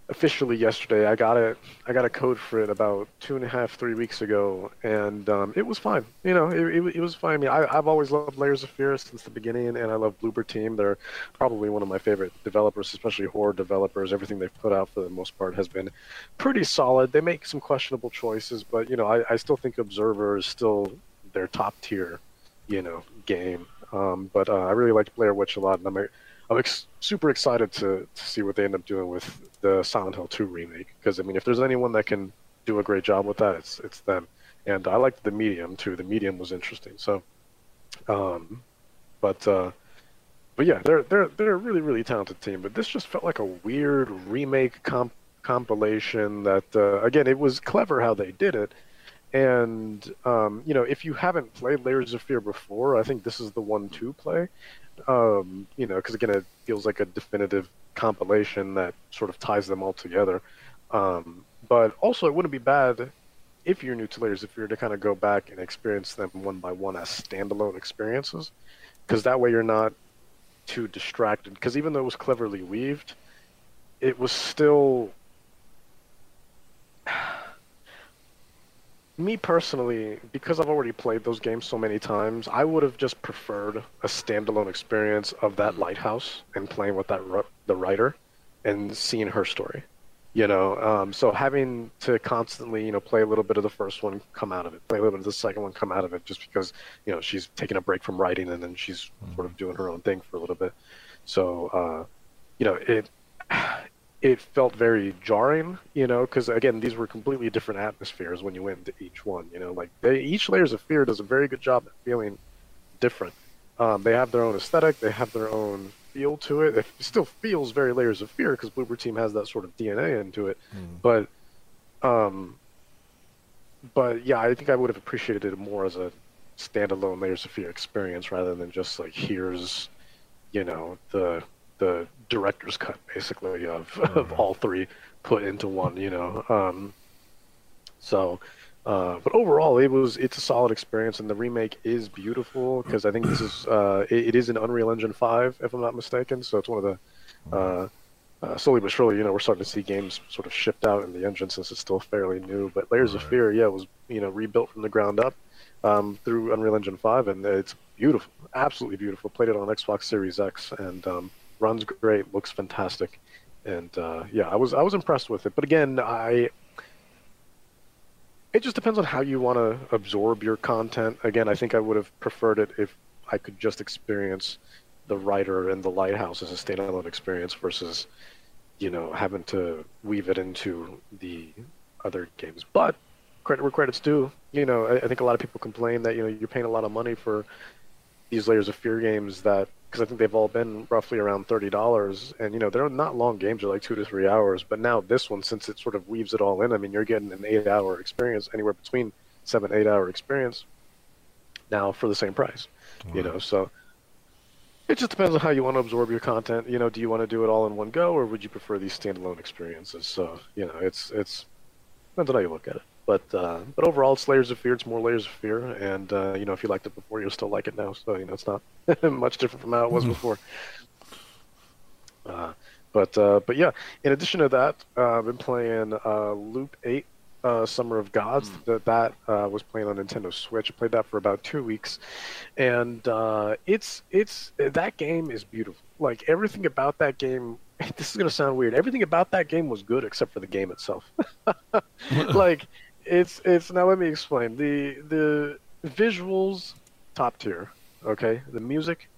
officially yesterday. I got it. I got a code for it about two and a half, three weeks ago, and um, it was fine. You know, it, it, it was fine. I mean, I, I've always loved Layers of Fear since the beginning, and I love Bloober Team. They're probably one of my favorite developers, especially horror developers. Everything they've put out for the most part has been pretty solid. They make some questionable choices, but you know, I, I still think Observer is still their top tier, you know, game. Um, but uh, I really liked Blair Witch a lot, and I'm I'm ex- super excited to, to see what they end up doing with the Silent Hill 2 remake. Because I mean, if there's anyone that can do a great job with that, it's it's them. And I liked the medium too. The medium was interesting. So, um, but uh, but yeah, they're they're they're a really really talented team. But this just felt like a weird remake comp- compilation. That uh, again, it was clever how they did it. And um, you know, if you haven't played Layers of Fear before, I think this is the one to play um, you know, because again, it feels like a definitive compilation that sort of ties them all together. Um, but also, it wouldn't be bad if you're new to Layers if you're to kind of go back and experience them one by one as standalone experiences, because that way you're not too distracted. Because even though it was cleverly weaved, it was still me personally, because I've already played those games so many times, I would have just preferred a standalone experience of that lighthouse and playing with that the writer and seeing her story. You know, um, so having to constantly, you know, play a little bit of the first one, come out of it, play a little bit of the second one, come out of it, just because, you know, she's taking a break from writing and then she's mm-hmm. sort of doing her own thing for a little bit. So, uh, you know, it it felt very jarring, you know, because again, these were completely different atmospheres when you went into each one. You know, like they, each layers of fear does a very good job at feeling different. Um, they have their own aesthetic, they have their own feel to it. It still feels very layers of fear because Bloober Team has that sort of DNA into it. Mm. But, um, but yeah, I think I would have appreciated it more as a standalone layers of fear experience rather than just like here's, you know, the the director's cut basically of, mm-hmm. of all three put into one you know um, so uh, but overall it was it's a solid experience and the remake is beautiful because i think this is uh, it, it is an unreal engine 5 if i'm not mistaken so it's one of the uh, uh, slowly but surely you know we're starting to see games sort of shipped out in the engine since it's still fairly new but layers right. of fear yeah was you know rebuilt from the ground up um, through unreal engine 5 and it's beautiful absolutely beautiful played it on xbox series x and um, runs great, looks fantastic, and uh, yeah, I was I was impressed with it. But again, I it just depends on how you want to absorb your content. Again, I think I would have preferred it if I could just experience the writer and the lighthouse as a standalone experience versus you know having to weave it into the other games. But credit where credit's due. You know, I, I think a lot of people complain that you know you're paying a lot of money for these layers of fear games that because I think they've all been roughly around thirty dollars, and you know they're not long games; they're like two to three hours. But now this one, since it sort of weaves it all in, I mean, you're getting an eight-hour experience, anywhere between seven, eight-hour experience. Now for the same price, you know. So it just depends on how you want to absorb your content. You know, do you want to do it all in one go, or would you prefer these standalone experiences? So you know, it's it's depends on how you look at it. But uh, but overall, it's layers of fear. It's more layers of fear, and uh, you know if you liked it before, you'll still like it now. So you know it's not much different from how it was hmm. before. Uh, but uh, but yeah, in addition to that, uh, I've been playing uh, Loop Eight uh, Summer of Gods. That that uh, was playing on Nintendo Switch. I played that for about two weeks, and uh, it's it's that game is beautiful. Like everything about that game. This is gonna sound weird. Everything about that game was good except for the game itself. like it's it's now let me explain. The the visuals top tier okay? The music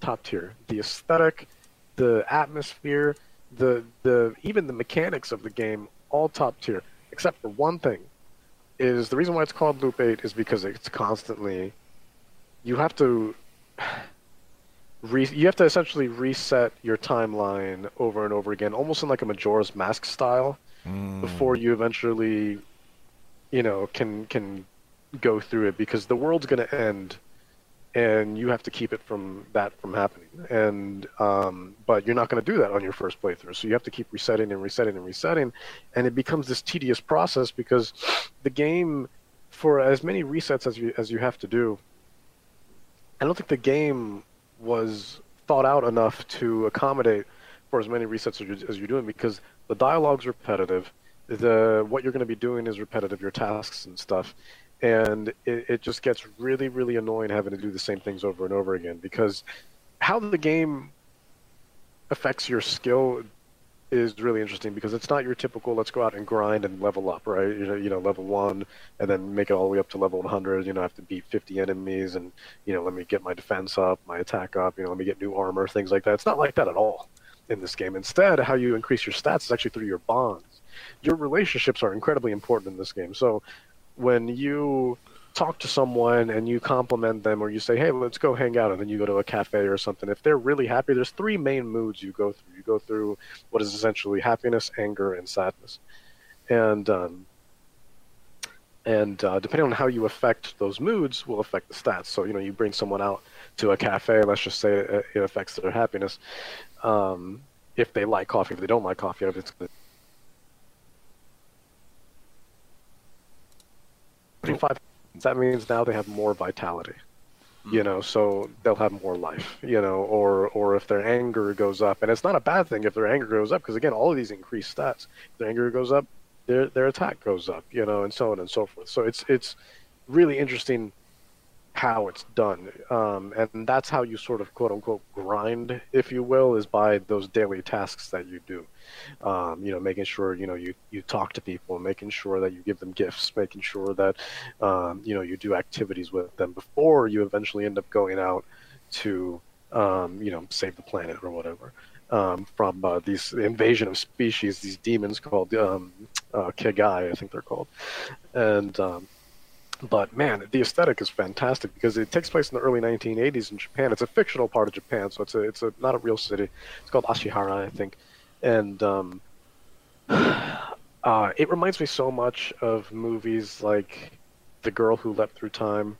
top tier. The aesthetic the atmosphere the the even the mechanics of the game all top tier. Except for one thing is the reason why it's called loop 8 is because it's constantly you have to re, you have to essentially reset your timeline over and over again almost in like a majora's mask style hmm. before you eventually you know can can go through it because the world's going to end and you have to keep it from that from happening. And um, but you're not going to do that on your first playthrough. So you have to keep resetting and resetting and resetting. And it becomes this tedious process because the game for as many resets as you as you have to do i don't think the game was thought out enough to accommodate for as many resets as you're, as you're doing because the dialogue's repetitive the what you're going to be doing is repetitive your tasks and stuff. And it, it just gets really really annoying having to do the same things over and over again because how the game affects your skill is really interesting because it's not your typical let's go out and grind and level up right? You know, you know level one and then make it all the way up to level 100 you know I have to beat 50 enemies and you know let me get my defense up my attack up you know let me get new armor things like that. It's not like that at all in this game. Instead how you increase your stats is actually through your bonds your relationships are incredibly important in this game. So when you talk to someone and you compliment them or you say hey let's go hang out and then you go to a cafe or something if they're really happy there's three main moods you go through. You go through what is essentially happiness anger and sadness. And um, and uh, depending on how you affect those moods will affect the stats. So you know you bring someone out to a cafe let's just say it, affects their happiness. Um, if they like coffee if they don't like coffee if it's Twenty-five. That means now they have more vitality. You mm. know, so they'll have more life. You know, or or if their anger goes up, and it's not a bad thing if their anger goes up, because again, all of these increase stats. If their anger goes up, their their attack goes up. You know, and so on and so forth. So it's it's really interesting how it's done, um, and that's how you sort of quote unquote grind, if you will, is by those daily tasks that you do. Um, you know, making sure you know you you talk to people, making sure that you give them gifts, making sure that um, you know you do activities with them before you eventually end up going out to um, you know save the planet or whatever. Um, from uh, these invasion of species, these demons called um, uh, Kegai, I think they're called, and um, but man, the aesthetic is fantastic because it takes place in the early 1980s in Japan. It's a fictional part of Japan, so it's a it's a not a real city. It's called Ashihara, I think, and um, uh, it reminds me so much of movies like The Girl Who Leapt Through Time,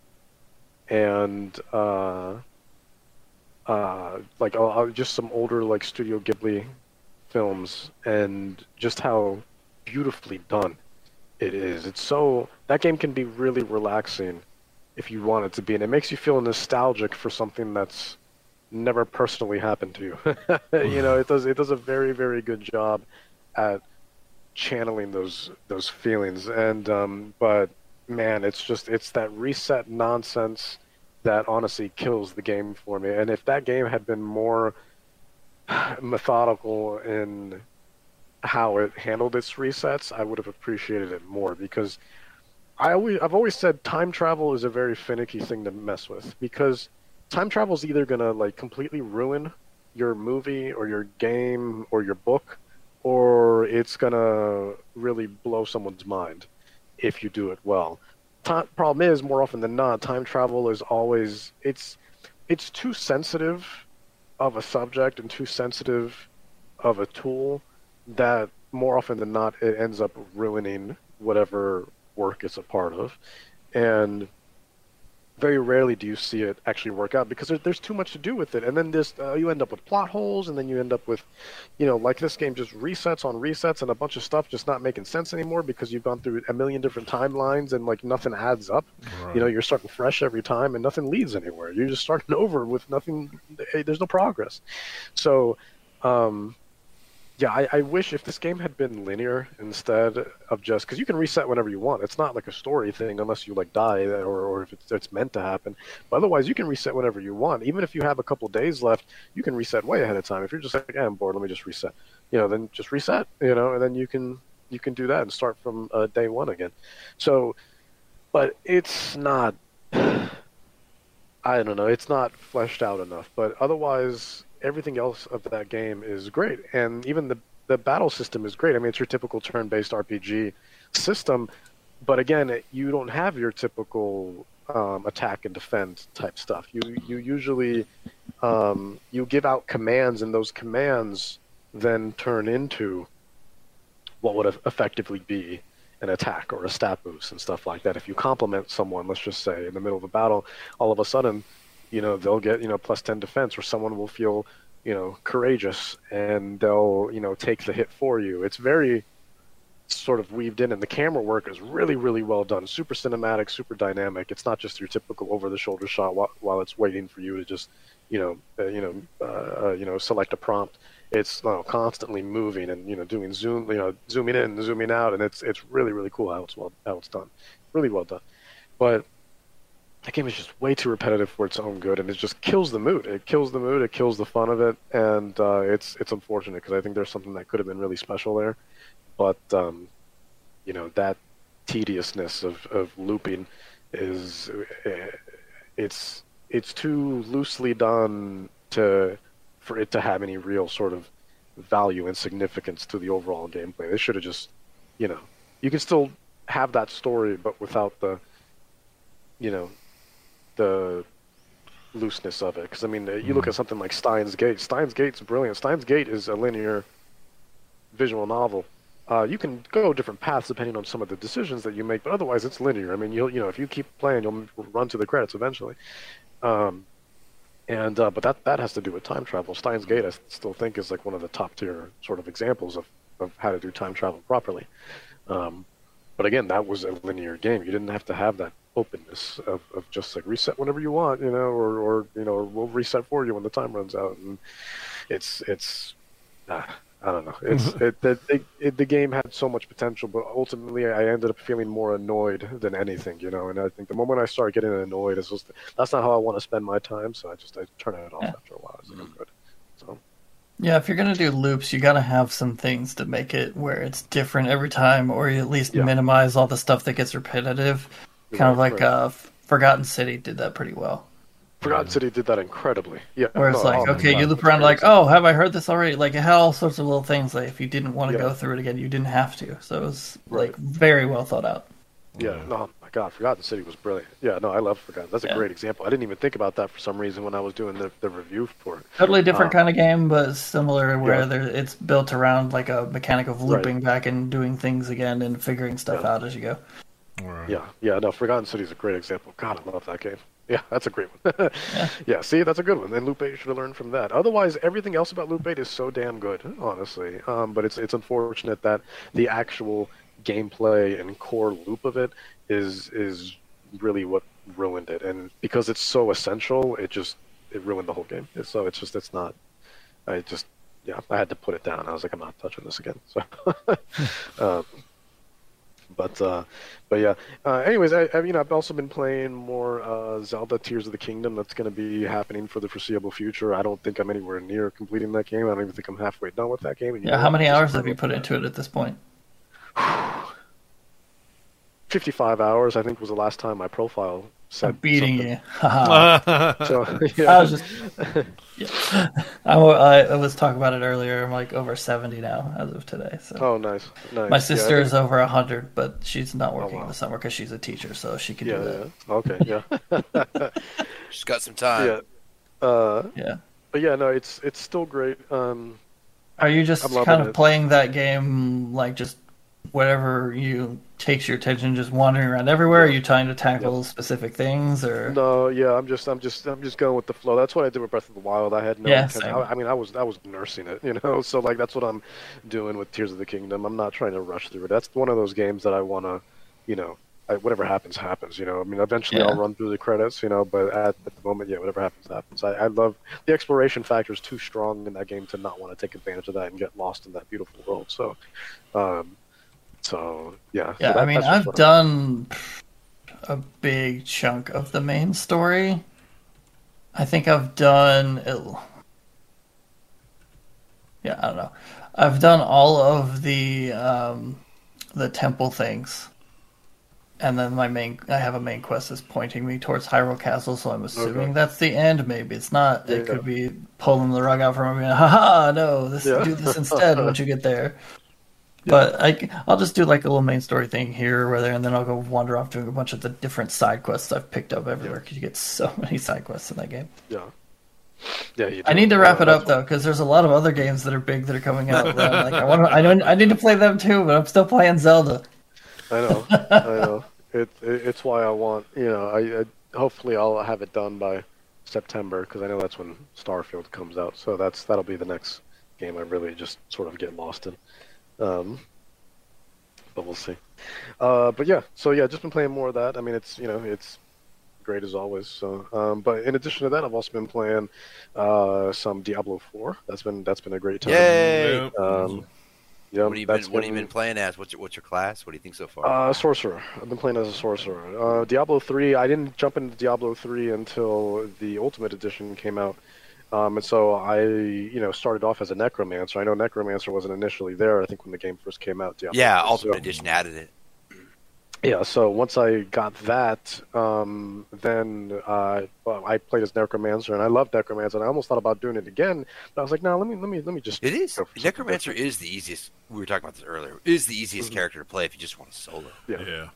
and uh, uh, like uh, just some older like Studio Ghibli films, and just how beautifully done it is. It's so that game can be really relaxing if you want it to be, and it makes you feel nostalgic for something that's never personally happened to you. you know, it does it does a very very good job at channeling those those feelings. And um, but man, it's just it's that reset nonsense that honestly kills the game for me. And if that game had been more methodical in how it handled its resets, I would have appreciated it more because I always I've always said time travel is a very finicky thing to mess with because time travel is either gonna like completely ruin your movie or your game or your book, or it's gonna really blow someone's mind if you do it well. Time, problem is, more often than not, time travel is always it's it's too sensitive of a subject and too sensitive of a tool that more often than not it ends up ruining whatever work it's a part of, and very rarely do you see it actually work out because there, there's too much to do with it. And then this uh, you end up with plot holes and then you end up with you know like this game just resets on resets and a bunch of stuff just not making sense anymore because you've gone through a million different timelines and like nothing adds up. Right. you know you're starting fresh every time and nothing leads anywhere. You're just starting over with nothing hey, there's no progress. So um yeah, I, I wish if this game had been linear instead of just because you can reset whenever you want. It's not like a story thing unless you like die or, or if it's, it's meant to happen. But otherwise, you can reset whenever you want. Even if you have a couple days left, you can reset way ahead of time. If you're just like, yeah, I'm bored, let me just reset. You know, then just reset. You know, and then you can you can do that and start from uh, day one again. So, but it's not. I don't know. It's not fleshed out enough. But otherwise, everything else of that game is great, and even the the battle system is great. I mean, it's your typical turn-based RPG system, but again, you don't have your typical um, attack and defend type stuff. You you usually um, you give out commands, and those commands then turn into what would effectively be an attack or a stat boost and stuff like that. If you compliment someone, let's just say in the middle of a battle, all of a sudden you know they'll get you know plus 10 defense or someone will feel you know courageous and they'll you know take the hit for you it's very sort of weaved in and the camera work is really really well done super cinematic super dynamic it's not just your typical over the shoulder shot while, while it's waiting for you to just you know uh, you know uh, uh, you know select a prompt it's you know, constantly moving and you know doing zoom you know zooming in zooming out and it's it's really really cool how it's well how it's done really well done but that game is just way too repetitive for its own good, and it just kills the mood. It kills the mood. It kills the fun of it, and uh, it's it's unfortunate because I think there's something that could have been really special there, but um, you know that tediousness of, of looping is eh, it's it's too loosely done to for it to have any real sort of value and significance to the overall gameplay. They should have just, you know, you can still have that story, but without the, you know, the looseness of it. Because I mean, you mm look at something like Steins Gate. Steins Gate's brilliant. Steins Gate is a linear visual novel. Uh, you can go different paths depending on some of the decisions that you make, but otherwise it's linear. I mean, you'll you know if you keep playing, you'll run to the credits eventually. Um, and uh, but that that has to do with time travel. Steins Gate, I still think, is like one of the top tier sort of examples of of how to do time travel properly. Um, but again, that was a linear game. You didn't have to have that openness of, of just like reset whenever you want, you know, or, or you know, we'll reset for you when the time runs out. And it's it's uh, I don't know. It's it, it, it, the game had so much potential, but ultimately I ended up feeling more annoyed than anything, you know. And I think the moment I started getting annoyed, it's just that's not how I want to spend my time. So I just I turn it off yeah. after a while. I was like, I'm good. So. Yeah, if you're gonna do loops, you gotta have some things to make it where it's different every time, or you at least yeah. minimize all the stuff that gets repetitive. Kind of like uh, Forgotten City did that pretty well. Forgotten City did that incredibly. Yeah. Where it's no, like, okay, you loop around like, oh, have I heard this already? Like, it had all sorts of little things. Like, if you didn't want to yeah. go through it again, you didn't have to. So it was like very well thought out. Yeah. No, my God, Forgotten City was brilliant. Yeah. No, I love Forgotten. That's a yeah. great example. I didn't even think about that for some reason when I was doing the, the review for it. Totally different um, kind of game, but similar. Where yeah. there, it's built around like a mechanic of looping right. back and doing things again and figuring stuff out as you go. Right. Yeah, yeah, no, Forgotten City is a great example. God, I love that game. Yeah, that's a great one. yeah. yeah. see, that's a good one. And Loop 8 should have learned from that. Otherwise, everything else about Loop 8 is so damn good, honestly. Um, but it's it's unfortunate that the actual gameplay and core loop of it is is really what ruined it. And because it's so essential, it just it ruined the whole game. So it's just it's not. I just yeah, I had to put it down. I was like, I'm not touching this again. So. um, but uh, but yeah. Uh, anyways, I, I you know I've also been playing more uh, Zelda Tears of the Kingdom. That's going to be happening for the foreseeable future. I don't think I'm anywhere near completing that game. I don't even think I'm halfway done with that game. yeah, how many hours have you put into it at this point? 55 hours, I think, was the last time my profile said. I'm beating something. you. so, yeah. I was just. Yeah. I, I, was talking about it earlier. I'm like over 70 now as of today. So. Oh, nice. nice. My sister yeah, is over 100, but she's not working oh, wow. in the summer because she's a teacher, so she can yeah, do that. Yeah. Okay, yeah. she's got some time. Yeah. Uh, yeah. But yeah, no, it's it's still great. Um, Are you just kind of it. playing that game like just whatever you takes your attention just wandering around everywhere are you trying to tackle yep. specific things or no yeah i'm just i'm just i'm just going with the flow that's what i did with breath of the wild i had no yeah, I, I, mean i was i was nursing it you know so like that's what i'm doing with tears of the kingdom i'm not trying to rush through it that's one of those games that i want to you know I, whatever happens, happens. You know, I mean, eventually Yeah. I'll run through the credits. You know, but at, at the moment, yeah, whatever happens, happens. I, I love the exploration factor is too strong in that game to not want to take advantage of that and get lost in that beautiful world. So, um, so yeah. Yeah, so that- I mean, I've done a big chunk of the main story. I think I've done. it- Yeah, I don't know. I've done all of the um, the temple things, and then my main. I have a main quest that's pointing me towards Hyrule Castle, so I'm assuming Okay. that's the end. Maybe it's not. It Yeah. could be pulling the rug out from me. Haha! No, this Yeah. do this instead once you get there. But I, I'll just do like a little main story thing here or there, and then I'll go wander off doing a bunch of the different side quests I've picked up everywhere. Because you get so many side quests in that game. Yeah. Yeah. You I need to wrap it up though, because there's a lot of other games that are big that are coming out. That I'm like, I want to, I don't, I need to play them too, but I'm still playing Zelda. I know. I know. It, it it's why I want you know I, I hopefully I'll have it done by September because I know that's when Starfield comes out. So that's that'll be the next game I really just sort of get lost in. Um, but we'll see. Uh, but yeah, so yeah, just been playing more of that. I mean, it's you know it's great as always. So, um, but in addition to that, I've also been playing uh, some Diablo Four. That's been that's been a great time. Yay! Yeah. Um, yeah, What have you been that's What have you been playing as? What's your What's your class? What do you think so far? Uh, sorcerer. I've been playing as a sorcerer. Uh, Diablo three. I didn't jump into Diablo three until the Ultimate Edition came out, um, and so I, you know, started off as a necromancer. I know necromancer wasn't initially there. I think when the game first came out. Diablo yeah, 3, Ultimate so- Edition added it. Yeah. So once I got that, um, then uh, well, I played as necromancer, and I loved necromancer. And I almost thought about doing it again, but I was like, no, let me let me let me just. It is. go for something Necromancer different. is the easiest. We were talking about this earlier. Is the easiest Mhm. character to play if you just want to solo. Yeah. Yeah.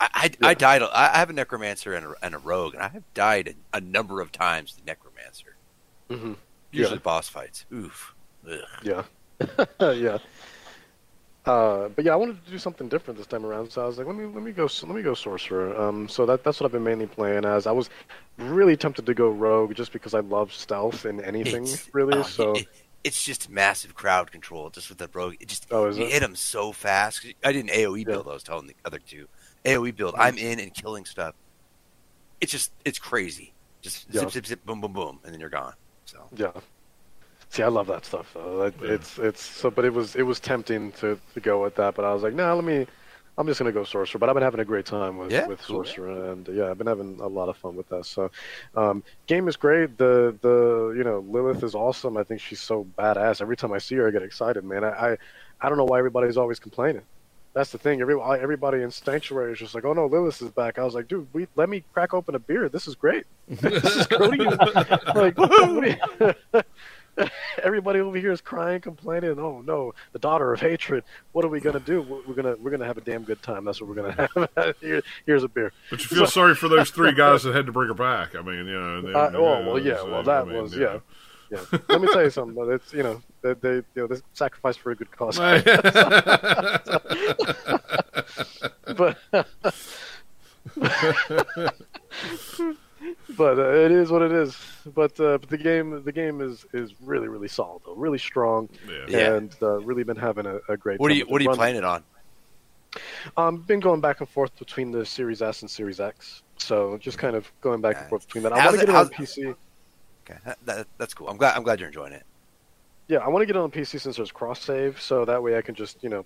I, I, Yeah. I died. I I have a necromancer and a, and a rogue, and I have died a, a number of times. The necromancer, Mhm. usually Yeah. boss fights. Oof. Ugh. Yeah. yeah. Uh, but yeah, I wanted to do something different this time around, so I was like, let me let me go let me go sorcerer. Um, so that that's what I've been mainly playing as. I was really tempted to go rogue just because I love stealth in anything It's- really. oh, so it- it's just massive crowd control. Just with the rogue, it just Oh, you it? hit them so fast. I didn't AOE build. I was telling the other two AOE build. I'm in and killing stuff. It's just it's crazy. Just Yeah. zip zip zip boom boom boom, and then you're gone. So yeah. See, I love that stuff though. It, Yeah. It's it's so, but it was it was tempting to, to go with that, but I was like, nah, let me. I'm just gonna go sorcerer, but I've been having a great time with Yeah, with cool. sorcerer, and yeah, I've been having a lot of fun with that. So, um, game is great. The the you know Lilith is awesome. I think she's so badass. Every time I see her, I get excited, man. I I, I don't know why everybody's always complaining. That's the thing. Every everybody in Sanctuary is just like, oh no, Lilith is back. I was like, dude, we let me crack open a beer. This is great. this is great. like, everybody over here is crying, complaining. Oh no, the daughter of hatred. What are we gonna do? We're gonna we're gonna have a damn good time. That's what we're gonna have. Here, here's a beer. But you feel sorry for those three guys that had to bring her back. I mean, you know. They, Uh, oh, well, yeah, so, well, that I mean, was- yeah. Yeah. Let me tell you something. But it's you know they they you know they sacrifice for a good cause. know. but but uh, it is what it is. But uh, but the game the game is is really really solid though, really strong, yeah. Yeah. and uh, really been having a, a great. what are you What are you playing it on? Um, been going back and forth between the Series S and Series X, so just kind of going back and forth between that. I want to get it on how's- PC. Okay, that, that, that's cool. I'm glad. I'm glad you're enjoying it. Yeah, I want to get it on PC since there's cross save, so that way I can just you know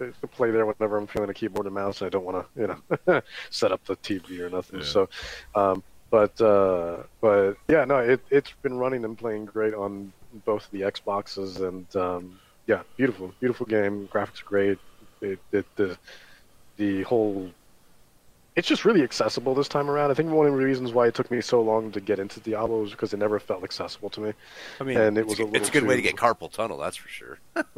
uh, play there whenever I'm feeling a keyboard and mouse. And I don't want to you know set up the TV or nothing. Yeah. So, um, but uh, but yeah, no, it it's been running and playing great on both the Xboxes and um, yeah, beautiful, beautiful game. Graphics are great. It, it the the whole it's just really accessible this time around. I think one of the reasons why it took me so long to get into Diablo was because it never felt accessible to me. I mean, And it it's, was a a, it's a little good way to get carpal tunnel. That's for sure. it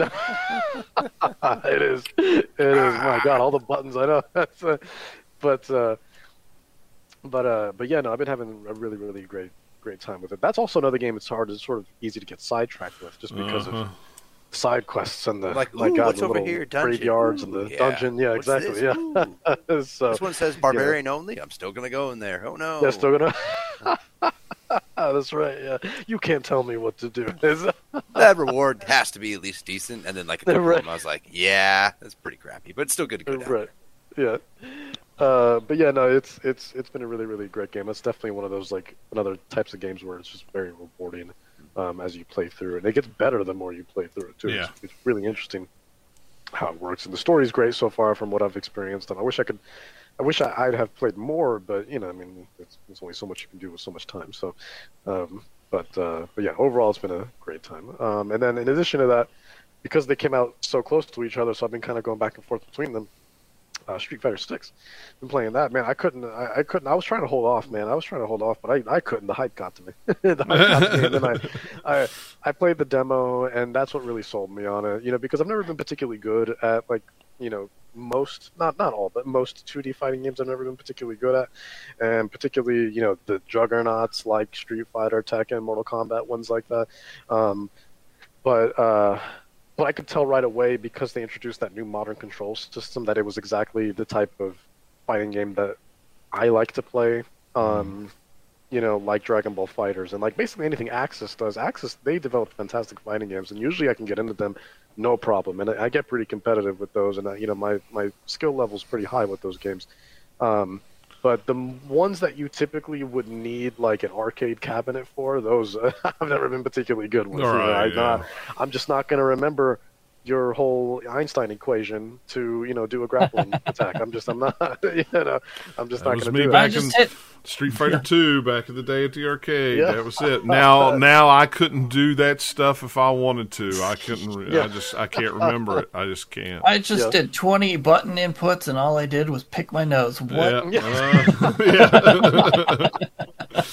is. It is. My God, all the buttons. I know. That's, uh, but uh, but uh, but yeah, no, I've been having a really really great great time with it. That's also another game. It's hard. It's sort of easy to get sidetracked with, just because Uh-huh. of side quests and the Like, ooh, God, what's the over little graveyards and the yeah. dungeon. Yeah, What's exactly. this? Yeah. So this one says barbarian only. I'm still gonna go in there. Oh no. yeah, still gonna. That's right. Yeah, you can't tell me what to do. That reward has to be at least decent. And then like a couple Right. of them, I was like, yeah, that's pretty crappy, but it's still good to go down. right. Yeah. Uh, but yeah, no, it's it's it's been a really really great game. It's definitely one of those like another types of games where it's just very rewarding um, as you play through, and it gets better the more you play through it too. Yeah. It's, it's really interesting how it works, and the story's great so far from what I've experienced. And I wish I could, I wish I, I'd have played more, but you know, I mean, it's, there's only so much you can do with so much time. So, um, but uh, but yeah, overall, it's been a great time. Um, and then in addition to that, because they came out so close to each other, so I've been kind of going back and forth between them. Uh, Street Fighter Six, been playing that. Man, I couldn't. I, I couldn't. I was trying to hold off, man. I was trying to hold off, but I, I couldn't. The hype got to me. the hype got to me, and then I, I I played the demo, and that's what really sold me on it. You know, because I've never been particularly good at like you know most not not all but most 2D fighting games I've never been particularly good at, and particularly you know the juggernauts like Street Fighter, Tekken, Mortal Kombat ones like that. Um, but uh, but I could tell right away because they introduced that new modern control system that it was exactly the type of fighting game that I like to play. Um, you know, like Dragon Ball FighterZ and like basically anything Arc Sys does. Arc Sys they develop fantastic fighting games, and usually I can get into them no problem, and I I get pretty competitive with those, and uh, you know my my skill level is pretty high with those games. Um, but the ones that you typically would need like an arcade cabinet for, those I've never been particularly good with. Right, I, yeah. I'm just not going to remember your whole Einstein equation to you know do a grappling attack. I'm just I'm not you know I'm just That not going to do back that. I in- hit. Street Fighter Two back in the day at the arcade. Yeah. That was it. Now, now I couldn't do that stuff if I wanted to. I couldn't. Re- I just I can't remember it. I just can't. I just Yeah. did 20 button inputs, and all I did was pick my nose. What? Yeah. Uh, yeah.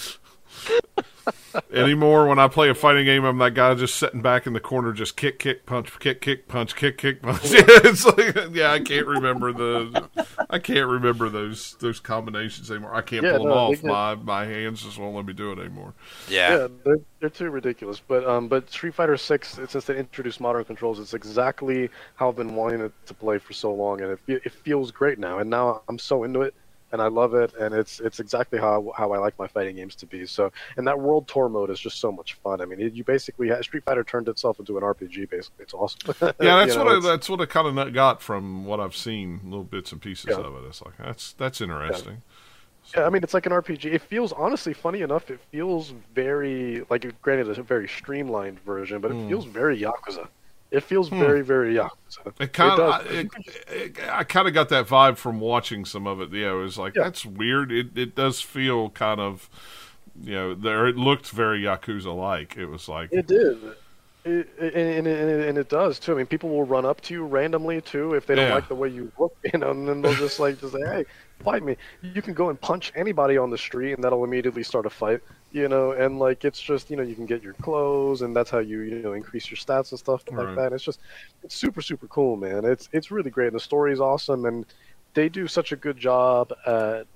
Anymore, when I play a fighting game, I'm that guy just sitting back in the corner, just kick, kick, punch, kick, kick, punch, kick, kick, punch. Yeah, it's like, yeah, I can't remember the, I can't remember those those combinations anymore. I can't Yeah, pull them no, they off. get- My my hands just won't let me do it anymore. Yeah. Yeah, they're, they're too ridiculous. But um, but Street Fighter Six, since they introduced modern controls, it's exactly how I've been wanting it to play for so long, and it it feels great now. And now I'm so into it, and I love it, and it's it's exactly how how I like my fighting games to be. So, and that World Tour mode is just so much fun. I mean, it, you basically Street Fighter turned itself into an RPG. Basically, it's awesome. Yeah, that's You know, what I, that's what I kind of got from what I've seen, little bits and pieces Yeah. of it. It's like that's that's interesting. Yeah, I mean, it's like an RPG. It feels, honestly, funny enough, it feels very, like, granted, it's a very streamlined version, but it Hmm. feels very Yakuza. It feels hmm. very, very Yakuza. It kind of, I, it, it, I kind of got that vibe from watching some of it. Yeah, it was like Yeah. that's weird. It it does feel kind of, you know, there it looked very yakuza like. It was like, It did. It, and, and, and, and it does too. I mean, people will run up to you randomly too if they don't Yeah. like the way you look, you know, and then they'll just like just say, "Hey, fight me." You can go and punch anybody on the street, and that'll immediately start a fight, you know. And like it's just you know you can get your clothes, and that's how you you know increase your stats and stuff like Right. that. It's just it's super super cool, man. It's it's really great. And the story's awesome, and they do such a good job at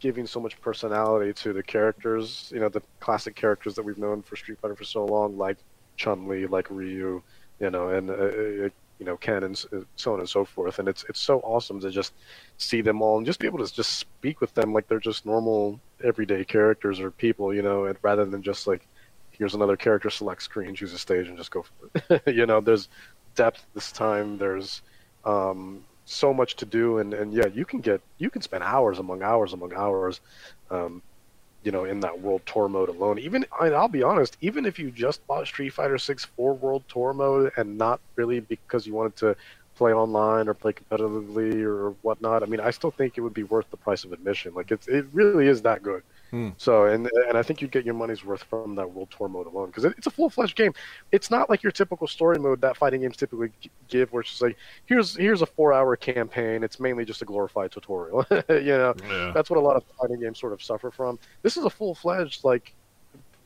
giving so much personality to the characters, you know, the classic characters that we've known for Street Fighter for so long, like Chun Li, like Ryu, you know, and uh, uh, you know Ken and uh, so on and so forth. And it's it's so awesome to just see them all and just be able to just speak with them like they're just normal everyday characters or people, you know, and rather than just like here's another character, select screen, choose a stage, and just go for it. you know, there's depth this time. There's um, so much to do, and, and yeah, you can get you can spend hours among hours among hours, um, you know, in that World Tour mode alone. Even I'll be honest, even if you just bought Street Fighter Six for World Tour mode and not really because you wanted to play online or play competitively or whatnot, I mean, I still think it would be worth the price of admission. Like it's it really is that good. Hmm. So and and I think you get your money's worth from that World Tour mode alone because it, it's a full fledged game. It's not like your typical story mode that fighting games typically give, where it's just like here's here's a four hour campaign. It's mainly just a glorified tutorial. you know, yeah, that's what a lot of fighting games sort of suffer from. This is a full fledged like.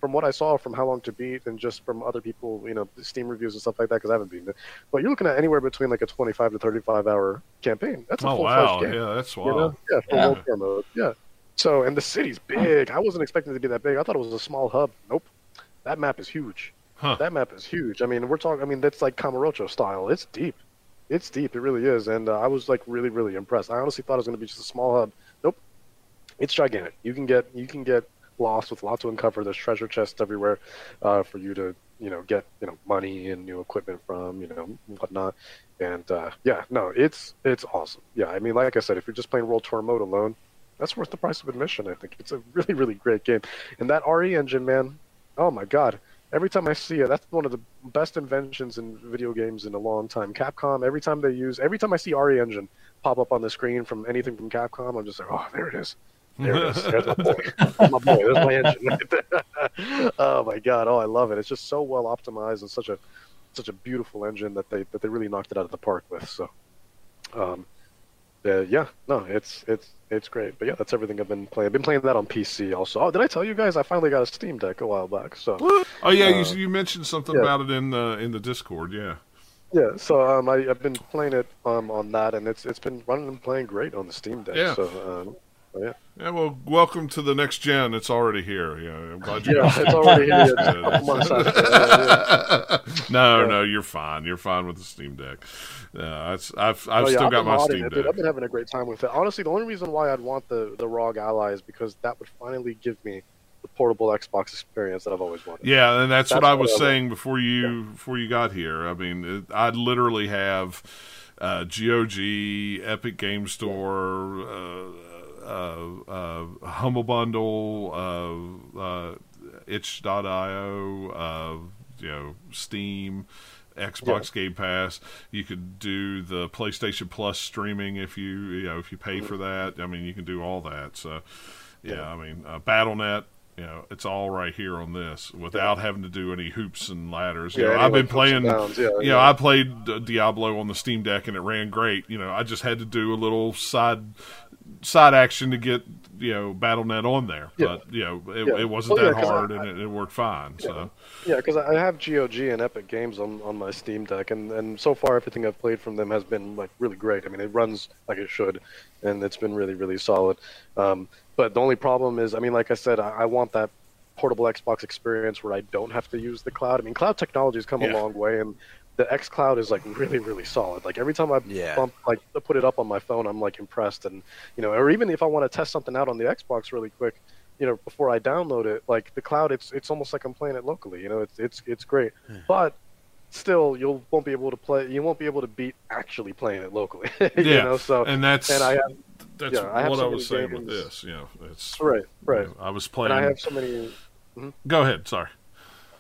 From what I saw from How Long to Beat and just from other people, you know, Steam reviews and stuff like that, because I haven't beaten it. But you're looking at anywhere between like a 25 to 35 hour campaign. That's a oh full wow, fledged game. yeah, that's You wild. know? Yeah, for Yeah. World Tour mode. Yeah. So, and the city's big. I wasn't expecting it to be that big. I thought it was a small hub. Nope. That map is huge. Huh. That map is huge. I mean, we're talking. I mean, that's like Kamurocho style. It's deep. It's deep. It really is. And uh, I was like really, really impressed. I honestly thought it was going to be just a small hub. Nope. It's gigantic. You can get you can get lost with lots to uncover. There's treasure chests everywhere uh, for you to you know get you know money and new equipment from you know whatnot. And uh, yeah, no, it's it's awesome. Yeah, I mean, like I said, if you're just playing World Tour mode alone, that's worth the price of admission. I think it's a really really great game. And that RE engine, man, oh my god. Every time I see it, that's one of the best inventions in video games in a long time. Capcom, every time they use, every time I see RE engine pop up on the screen from anything from Capcom, I'm just like, oh, there it is. There it is. There's my boy. There's my boy. There's my engine right there. oh my god. Oh, I love it. It's just so well optimized and such a such a beautiful engine that they that they really knocked it out of the park with. So, um, uh, yeah, no, it's it's it's great. But yeah, that's everything I've been playing. I've been playing that on PC also. Oh, did I tell you guys I finally got a Steam Deck a while back? So Oh yeah, Uh, you, you mentioned something yeah. about it in the in the Discord. Yeah. yeah, so um, I, I've been playing it um on that, and it's it's been running and playing great on the Steam Deck. Yeah. So um, yeah, Yeah. Well, welcome to the next gen. It's already here. Yeah. I'm glad you. yeah, it's already here. It's a couple months after. Yeah, yeah. no, Yeah. no, you're fine. You're fine with the Steam Deck. Uh, it's, I've I've Oh, yeah, still I've got my Steam it, dude. Deck. I've been having a great time with it. Honestly, the only reason why I'd want the the ROG Ally is because that would finally give me the portable Xbox experience that I've always wanted. Yeah, and that's, what That's I what was I saying before you before you got here. I mean, it, I literally have uh, GOG, Epic Game Store, uh, Humble Bundle, uh, uh, itch.io, uh, you know, Steam. Xbox Game Pass. You could do the PlayStation Plus streaming if you you know if you pay for that. I mean, you can do all that. So, yeah, Yeah. I mean, uh, BattleNet. You know, it's all right here on this without having to do any hoops and ladders. You Yeah, know, any, I've been like, ups and playing. yeah, you know. I played uh, Diablo on the Steam Deck and it ran great. You know, I just had to do a little side side action to get you know BattleNet on there, Yeah. but you know, it, Yeah. it wasn't Well, yeah, that 'cause I- hard and it, it worked fine. So. Yeah, because I have GOG and Epic Games on, on my Steam Deck, and, and so far everything I've played from them has been like really great. I mean, it runs like it should, and it's been really really solid. Um, but the only problem is, I mean, like I said, I, I want that portable Xbox experience where I don't have to use the cloud. I mean, cloud technology has come Yeah. a long way, and the X Cloud is like really really solid. Like every time I Yeah. bump like put it up on my phone, I'm like impressed, and you know, or even if I want to test something out on the Xbox really quick you know before I download it, like the cloud, it's it's almost like I'm playing it locally. You know, it's it's it's great, hmm. but still you won't be able to play. You won't be able to beat actually playing it locally. you Yeah, know, so and that's and I have that's yeah, I have what so I was many saying with this. You know, it's right, right, you know, I was and playing. I have so many. Hmm? Go ahead. Sorry.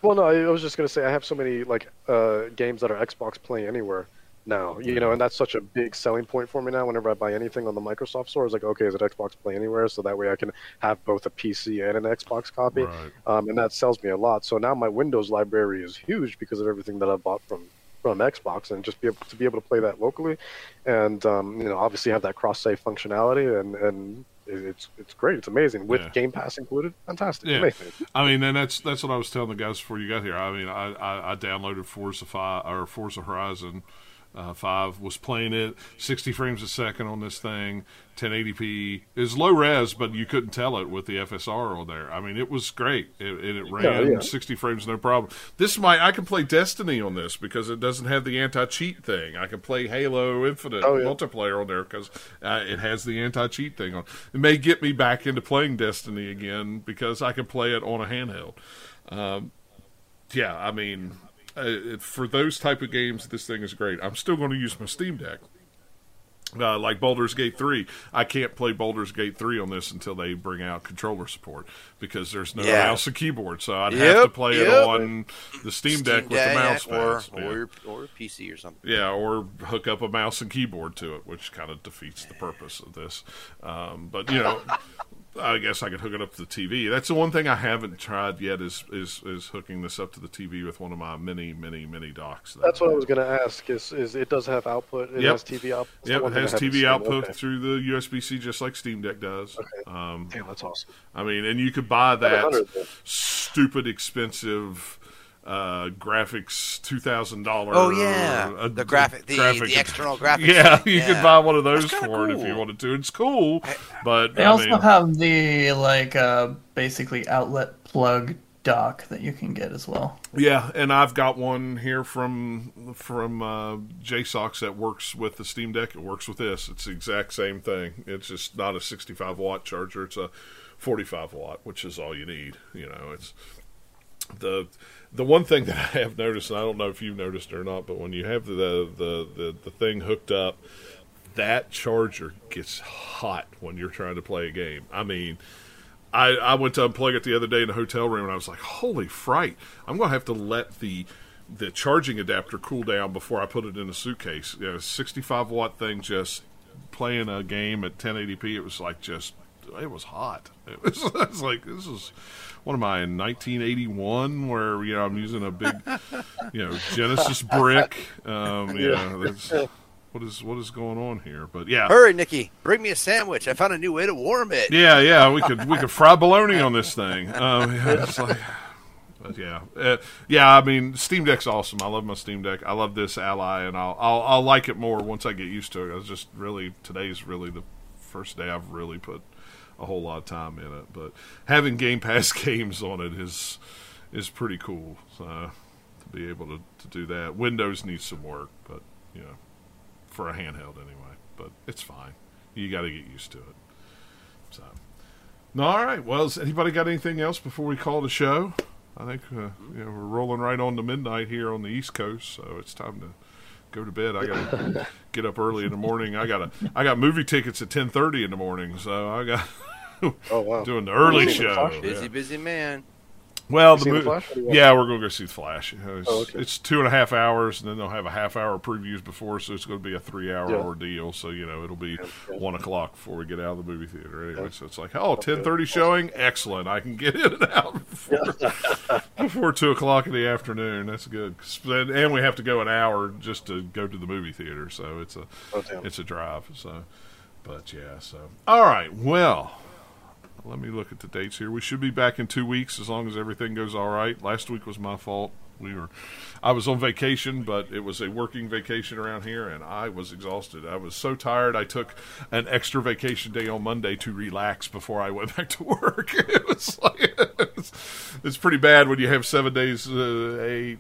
Well, no, I was just gonna say I have so many like uh, games that are Xbox Play Anywhere now. You know, and that's such a big selling point for me now. Whenever I buy anything on the Microsoft Store, it's like, okay, is it Xbox Play Anywhere? So that way I can have both a PC and an Xbox copy, Right. um, and that sells me a lot. So now my Windows library is huge because of everything that I bought from from Xbox, and just be able to be able to play that locally, and um, you know, obviously have that cross save functionality, and and it's it's great. It's amazing with Yeah. Game Pass included. Fantastic, Yeah. amazing. I mean, and that's that's what I was telling the guys before you got here. I mean, I, I, I downloaded Forza Five or Forza Horizon uh, Five, was playing it 60 frames a second on this thing, 1080p. is low res, but you couldn't tell it with the FSR on there. I mean, it was great. It, and it ran yeah. 60 frames no problem. This might I can play Destiny on this because it doesn't have the anti cheat thing. I can play Halo Infinite Oh, yeah. multiplayer on there because uh, it has the anti cheat thing on. It may get me back into playing Destiny again because I can play it on a handheld. Um, yeah, I mean, uh, for those type of games, this thing is great. I'm still going to use my Steam Deck. Uh, like Baldur's Gate 3, I can't play Baldur's Gate 3 on this until they bring out controller support because there's no Yeah. mouse and keyboard. So I'd have to play it on the Steam Deck with the mouse or pads. Or your, or PC or something. Yeah, or hook up a mouse and keyboard to it, which kind of defeats the purpose of this. Um, but you know, I guess I could hook it up to the TV. That's the one thing I haven't tried yet is is is hooking this up to the TV with one of my mini mini mini docks. that That's what I was going to ask. Is is it does have output? It Yep. has TV output. Yep, it has TV output Okay. through the USB C, just like Steam Deck does. Um, Damn, that's awesome. I mean, and you could buy that stupid expensive uh, graphics two thousand dollars. Oh yeah, the graphic, the, the external graphics. Yeah, thing, you yeah. could buy one of those That's kinda for it if you wanted to. It's cool, but They I also mean, have the like uh, basically outlet plug dock that you can get as well. yeah, and I've got one here from from uh, JSAUX that works with the Steam Deck. It works with this. It's the exact same thing. It's just not a 65 watt charger. It's a 45 watt, which is all you need. You know, it's the the one thing that I have noticed, and I don't know if you've noticed or not, but when you have the the the, the thing hooked up, that charger gets hot when you're trying to play a game. I mean. I, I went to unplug it the other day in a hotel room and I was like, "Holy fright! I'm going to have to let the the charging adapter cool down before I put it in a suitcase." You know, 65 watt thing just playing a game at 1080p. It was like just it was hot. It was, it was like this is what am I in 1981 where you know I'm using a big you know Genesis brick. Um, yeah, that's, what is what is going on here? But yeah, Hurry, Nikki! Bring me a sandwich. I found a new way to warm it. yeah, yeah. We could we could fry bologna on this thing. Um, yeah, it's like, but yeah, uh, yeah. I mean, Steam Deck's awesome. I love my Steam Deck. I love this Ally, and I'll I'll, I'll like it more once I get used to it. I was just really today's really the first day I've really put a whole lot of time in it. But having Game Pass games on it is is pretty cool. So, to be able to, to do that, Windows needs some work, but you know, for a handheld anyway. But it's fine. You got to get used to it. So, all right. Well, has anybody got anything else before we call the show? I think uh, you know we're rolling right on to midnight here on the East Coast, so it's time to go to bed. I got to get up early in the morning. I got to I got movie tickets at ten thirty in the morning, so I got Oh wow. doing the early Busy show. Busy, Yeah. busy man. Well, the seen The Flash? What do you want? yeah, we're going to go see the Flash. It's, Oh, okay. it's two and a half hours, and then they'll have a half hour previews before, so it's going to be a three hour Yeah. ordeal. So you know, it'll be yeah. one o'clock before we get out of the movie theater. Anyway, Yeah. so it's like, oh, 10.30 showing, excellent. I can get in and out before, before two o'clock in the afternoon. That's good. And we have to go an hour just to go to the movie theater, so it's a Oh, it's a drive. So, but yeah. So all right. Well, let me look at the dates here. We should be back in two weeks as long as everything goes all right. Last week was my fault. We were, I was on vacation, but it was a working vacation around here, and I was exhausted. I was so tired. I took an extra vacation day on Monday to relax before I went back to work. it was like it's, it's pretty bad when you have seven days, uh, eight,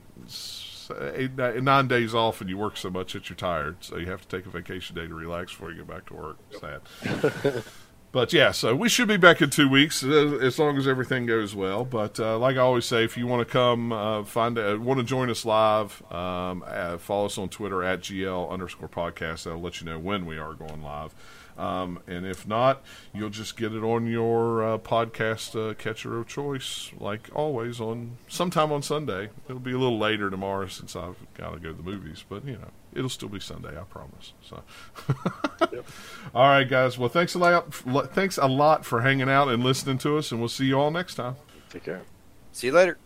eight, nine days off, and you work so much that you're tired. So you have to take a vacation day to relax before you get back to work. Sad. But yeah, so we should be back in two weeks uh, as long as everything goes well. But uh, like I always say, if you want to come, uh, find uh, want to join us live, um, uh, follow us on Twitter at GL underscore podcast. That'll let you know when we are going live. Um, and if not, you'll just get it on your uh, podcast uh, catcher of choice, like always on sometime on Sunday. It'll be a little later tomorrow since I've got to go to the movies, but you know it'll still be Sunday, I promise. So. All right, guys. Well, thanks a lot. Thanks a lot for hanging out and listening to us, and we'll see you all next time. Take care. See you later.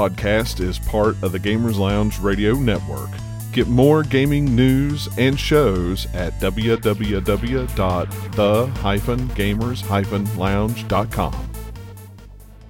Podcast is part of the Gamers Lounge Radio Network. Get more gaming news and shows at www.the-gamers-lounge.com.